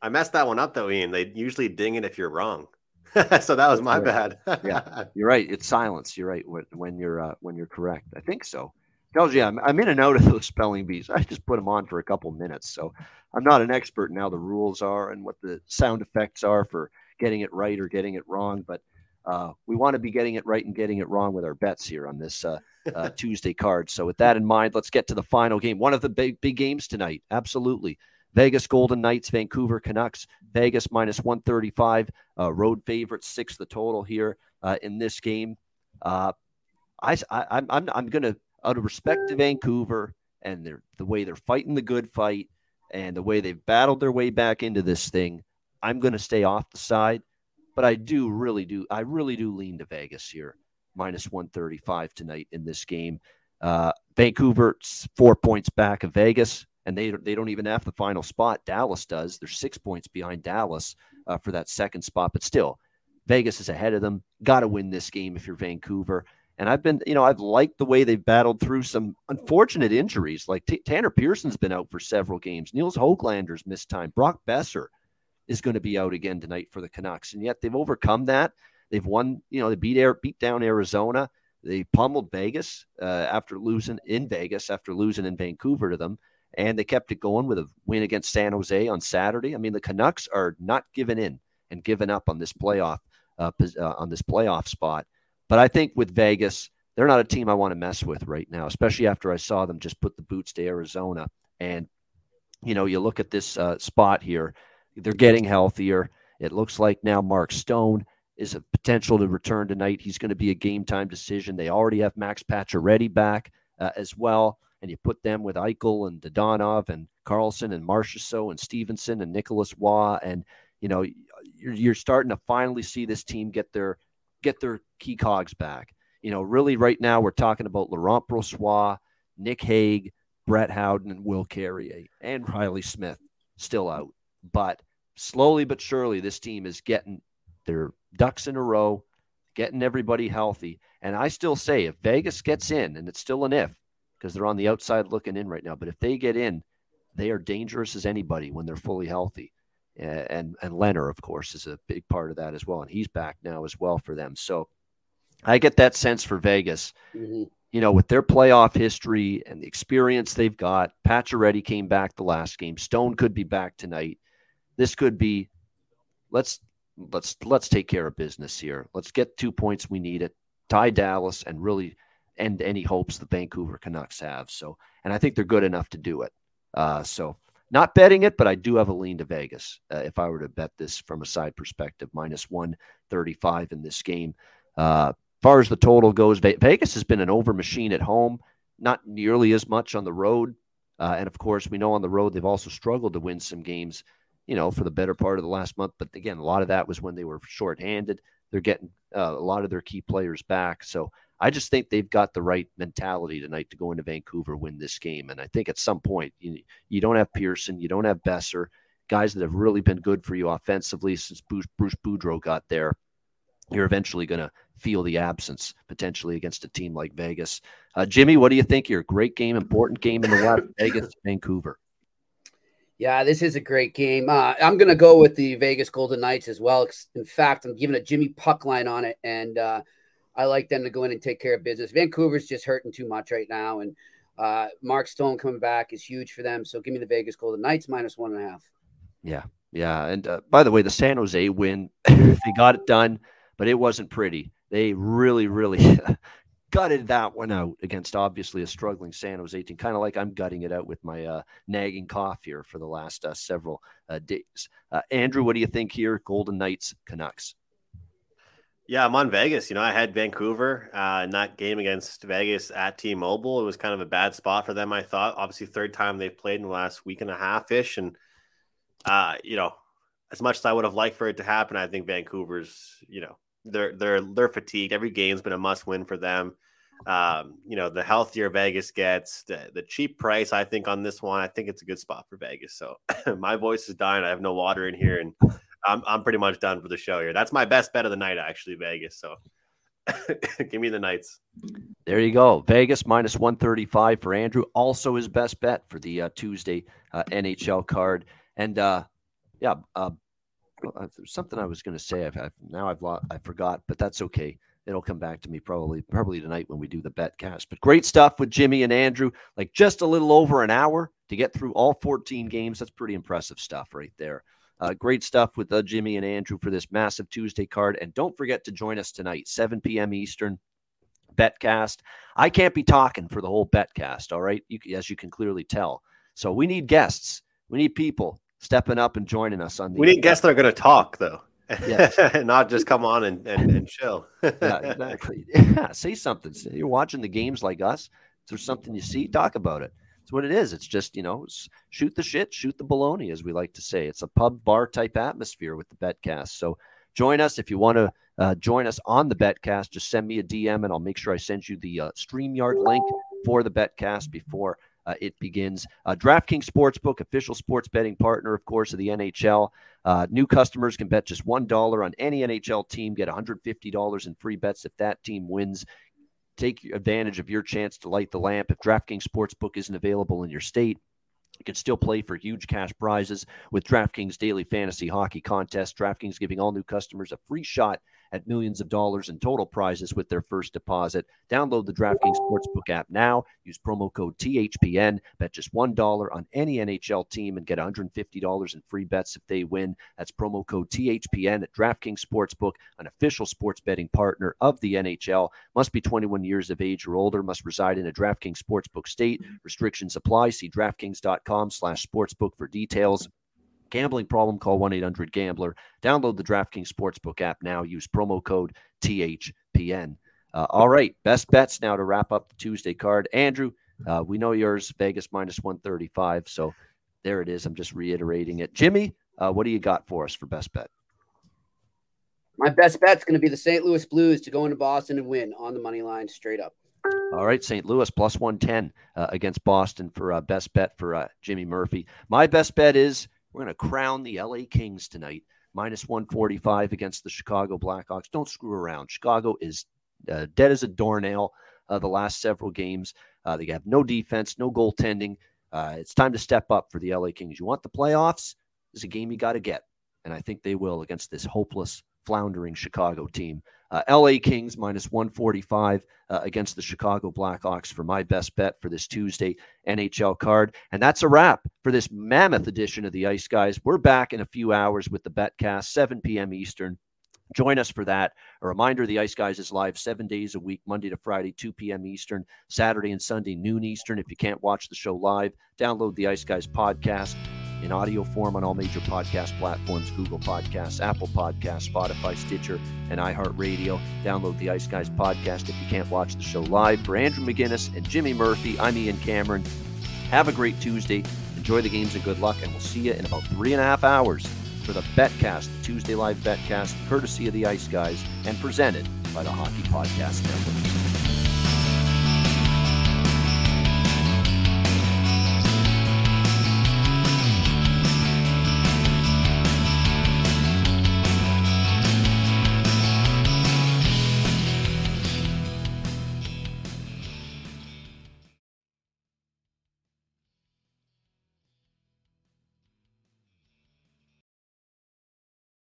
I, messed that one up though, Ian. They usually ding it if you're wrong. *laughs* so that was my bad. yeah, *laughs* you're right. It's silence. You're right when, when you're uh, when you're correct. I think so. Tells you I'm, I'm in and out of those spelling bees. I just put them on for a couple minutes, so I'm not an expert in how the rules are and what the sound effects are for getting it right or getting it wrong. But uh, we want to be getting it right and getting it wrong with our bets here on this uh, uh, *laughs* Tuesday card. So, with that in mind, let's get to the final game. One of the big, big games tonight. Absolutely. Vegas Golden Knights, Vancouver Canucks. Vegas minus 135. Uh, road favorites, six the total here uh, in this game. Uh, I, I, I'm, I'm going to, out of respect to Vancouver and their, the way they're fighting the good fight and the way they've battled their way back into this thing, I'm going to stay off the side. But I do really do, I really do lean to Vegas here, minus 135 tonight in this game. Uh, Vancouver, four points back of Vegas, and they, they don't even have the final spot. Dallas does. They're six points behind Dallas uh, for that second spot, but still, Vegas is ahead of them. Got to win this game if you're Vancouver. And I've been, you know, I've liked the way they've battled through some unfortunate injuries. Like T- Tanner Pearson's been out for several games. Nils Hoglander's missed time. Brock Boeser is going to be out again tonight for the Canucks. And yet they've overcome that. They've won, you know, they beat Air, beat down Arizona. They pummeled Vegas uh, after losing in Vegas after losing in Vancouver to them, and they kept it going with a win against San Jose on Saturday. I mean, the Canucks are not giving in and giving up on this playoff uh, uh, on this playoff spot. But I think with Vegas, they're not a team I want to mess with right now, especially after I saw them just put the boots to Arizona. And you know, you look at this uh, spot here they're getting healthier. It looks like now Mark Stone is a potential to return tonight. He's going to be a game time decision. They already have Max Pacioretty back uh, as well. And you put them with Eichel and Dadonov and Karlsson and Marchessault and Stephenson and Nicolas Roy. And, you know, you're, you're starting to finally see this team get their get their key cogs back. You know, really right now we're talking about Laurent Brossoit, Nick Hague, Brett Howden, and Will Carrier and Reilly Smith still out. But slowly but surely, this team is getting their ducks in a row, getting everybody healthy. And I still say if Vegas gets in, and it's still an if because they're on the outside looking in right now, but if they get in, they are dangerous as anybody when they're fully healthy. And and Lehner, of course, is a big part of that as well, and he's back now as well for them. So I get that sense for Vegas. Mm-hmm. You know, with their playoff history and the experience they've got, Pacioretty came back the last game. Stone could be back tonight this could be let's let's let's take care of business here. Let's get two points. We need it. Tie Dallas and really end any hopes the Vancouver Canucks have. So, and I think they're good enough to do it. Uh, so, not betting it, but I do have a lean to Vegas uh, if I were to bet this from a side perspective, minus 135 in this game. Uh, far as the total goes, Vegas has been an over machine at home, not nearly as much on the road. Uh, and of course, we know on the road they've also struggled to win some games you know, for the better part of the last month. But again, a lot of that was when they were shorthanded. They're getting uh, a lot of their key players back. So I just think they've got the right mentality tonight to go into Vancouver, win this game. And I think at some point, you, you don't have Pearson, you don't have Boeser, guys that have really been good for you offensively since Bruce, Bruce Boudreau got there. You're eventually going to feel the absence potentially against a team like Vegas. Uh, Jimmy, what do you think? Your great game, important game in the West, *laughs* Vegas, Vancouver. Yeah, this is a great game. Uh, I'm going to go with the Vegas Golden Knights as well. In fact, I'm giving a Jimmy Puck line on it, and uh, I like them to go in and take care of business. Vancouver's just hurting too much right now, and uh, Mark Stone coming back is huge for them. So give me the Vegas Golden Knights minus one and a half. Yeah, yeah. And uh, by the way, the San Jose win, *laughs* they got it done, but it wasn't pretty. They really, really *laughs* gutted that one out against obviously a struggling San Jose team, kind of like I'm gutting it out with my uh, nagging cough here for the last uh, several uh, days. Uh, Andrew, what do you think here? Golden Knights, Canucks. Yeah, I'm on Vegas. You know, I had Vancouver uh, in that game against Vegas at T-Mobile. It was kind of a bad spot for them. I thought, obviously, third time they've played in the last week and a half ish, and uh, you know, as much as I would have liked for it to happen, I think Vancouver's, you know, they're they're they're fatigued. Every game's been a must win for them. Um, you know, the healthier Vegas gets, the, the cheap price, I think on this one, I think it's a good spot for Vegas. So *laughs* my voice is dying. I have no water in here, and I'm I'm pretty much done for the show here. That's my best bet of the night, actually, Vegas. So *laughs* give me the Knights. There you go. Vegas minus 135 for Andrew. Also his best bet for the uh, Tuesday uh, NHL card. And uh, yeah, uh, uh, something I was going to say. I've, I've, now I've lost, I forgot, but that's okay. It'll come back to me probably probably tonight when we do the bet cast. But great stuff with Jimmy and Andrew. Like just a little over an hour to get through all 14 games. That's pretty impressive stuff right there. Uh, great stuff with uh, Jimmy and Andrew for this massive Tuesday card. And don't forget to join us tonight, 7 p.m. Eastern. Betcast. I can't be talking for the whole Betcast, all right? You, as you can clearly tell. So we need guests. We need people stepping up and joining us on the. We need guests that are going to talk, though. Yes. *laughs* Not just come on and, and, and chill. yeah, *laughs* exactly. Yeah, say something. You're watching the games like us. If there's something you see, talk about it. It's what it is. It's just, you know, shoot the shit, shoot the baloney, as we like to say. It's a pub bar type atmosphere with the Betcast. So join us if you want to uh, join us on the Betcast. Just send me a DM and I'll make sure I send you the uh, StreamYard link for the Betcast before uh, it begins. Uh, DraftKings Sportsbook, official sports betting partner, of course, of the NHL. Uh, new customers can bet just $1 on any NHL team, get $150 in free bets if that team wins. Take advantage of your chance to light the lamp. If DraftKings Sportsbook isn't available in your state, you can still play for huge cash prizes with DraftKings Daily Fantasy Hockey Contest. DraftKings giving all new customers a free shot at millions of dollars in total prizes with their first deposit. Download the DraftKings Sportsbook app now. Use promo code THPN. Bet just $1 on any NHL team and get $150 in free bets if they win. That's promo code THPN at DraftKings Sportsbook, an official sports betting partner of the NHL. Must be 21 years of age or older. Must reside in a DraftKings Sportsbook state. Restrictions apply. See DraftKings.com slash sportsbook for details. Gambling problem, call 1 800 Gambler. Download the DraftKings Sportsbook app now. Use promo code THPN. Uh, all right, best bets now to wrap up the Tuesday card. Andrew, uh, we know yours, Vegas minus 135. So there it is. I'm just reiterating it. Jimmy, uh, what do you got for us for best bet? My best bet's going to be the St. Louis Blues to go into Boston and win on the money line straight up. All right, St. Louis plus 110 uh, against Boston for uh, best bet for uh, Jimmy Murphy. My best bet is we're going to crown the LA Kings tonight, minus 145 against the Chicago Blackhawks. Don't screw around. Chicago is uh, dead as a doornail uh, the last several games. Uh, they have no defense, no goaltending. Uh, it's time to step up for the LA Kings. You want the playoffs? This is a game you got to get. And I think they will against this hopeless, floundering Chicago team. Uh, LA Kings minus 145 uh, against the Chicago Blackhawks for my best bet for this Tuesday NHL card. And that's a wrap for this mammoth edition of the Ice Guys. We're back in a few hours with the Betcast, 7 p.m. Eastern. Join us for that. A reminder the Ice Guys is live seven days a week, Monday to Friday, 2 p.m. Eastern, Saturday and Sunday, noon Eastern. If you can't watch the show live, download the Ice Guys podcast in audio form on all major podcast platforms Google Podcasts, Apple Podcasts, Spotify, Stitcher, and iHeartRadio. Download the Ice Guys podcast if you can't watch the show live. For Andrew McGinnis and Jimmy Murphy, I'm Ian Cameron. Have a great Tuesday. Enjoy the games and good luck, and we'll see you in about three and a half hours for the Betcast, the Tuesday Live Betcast, courtesy of the Ice Guys, and presented by the Hockey Podcast Network.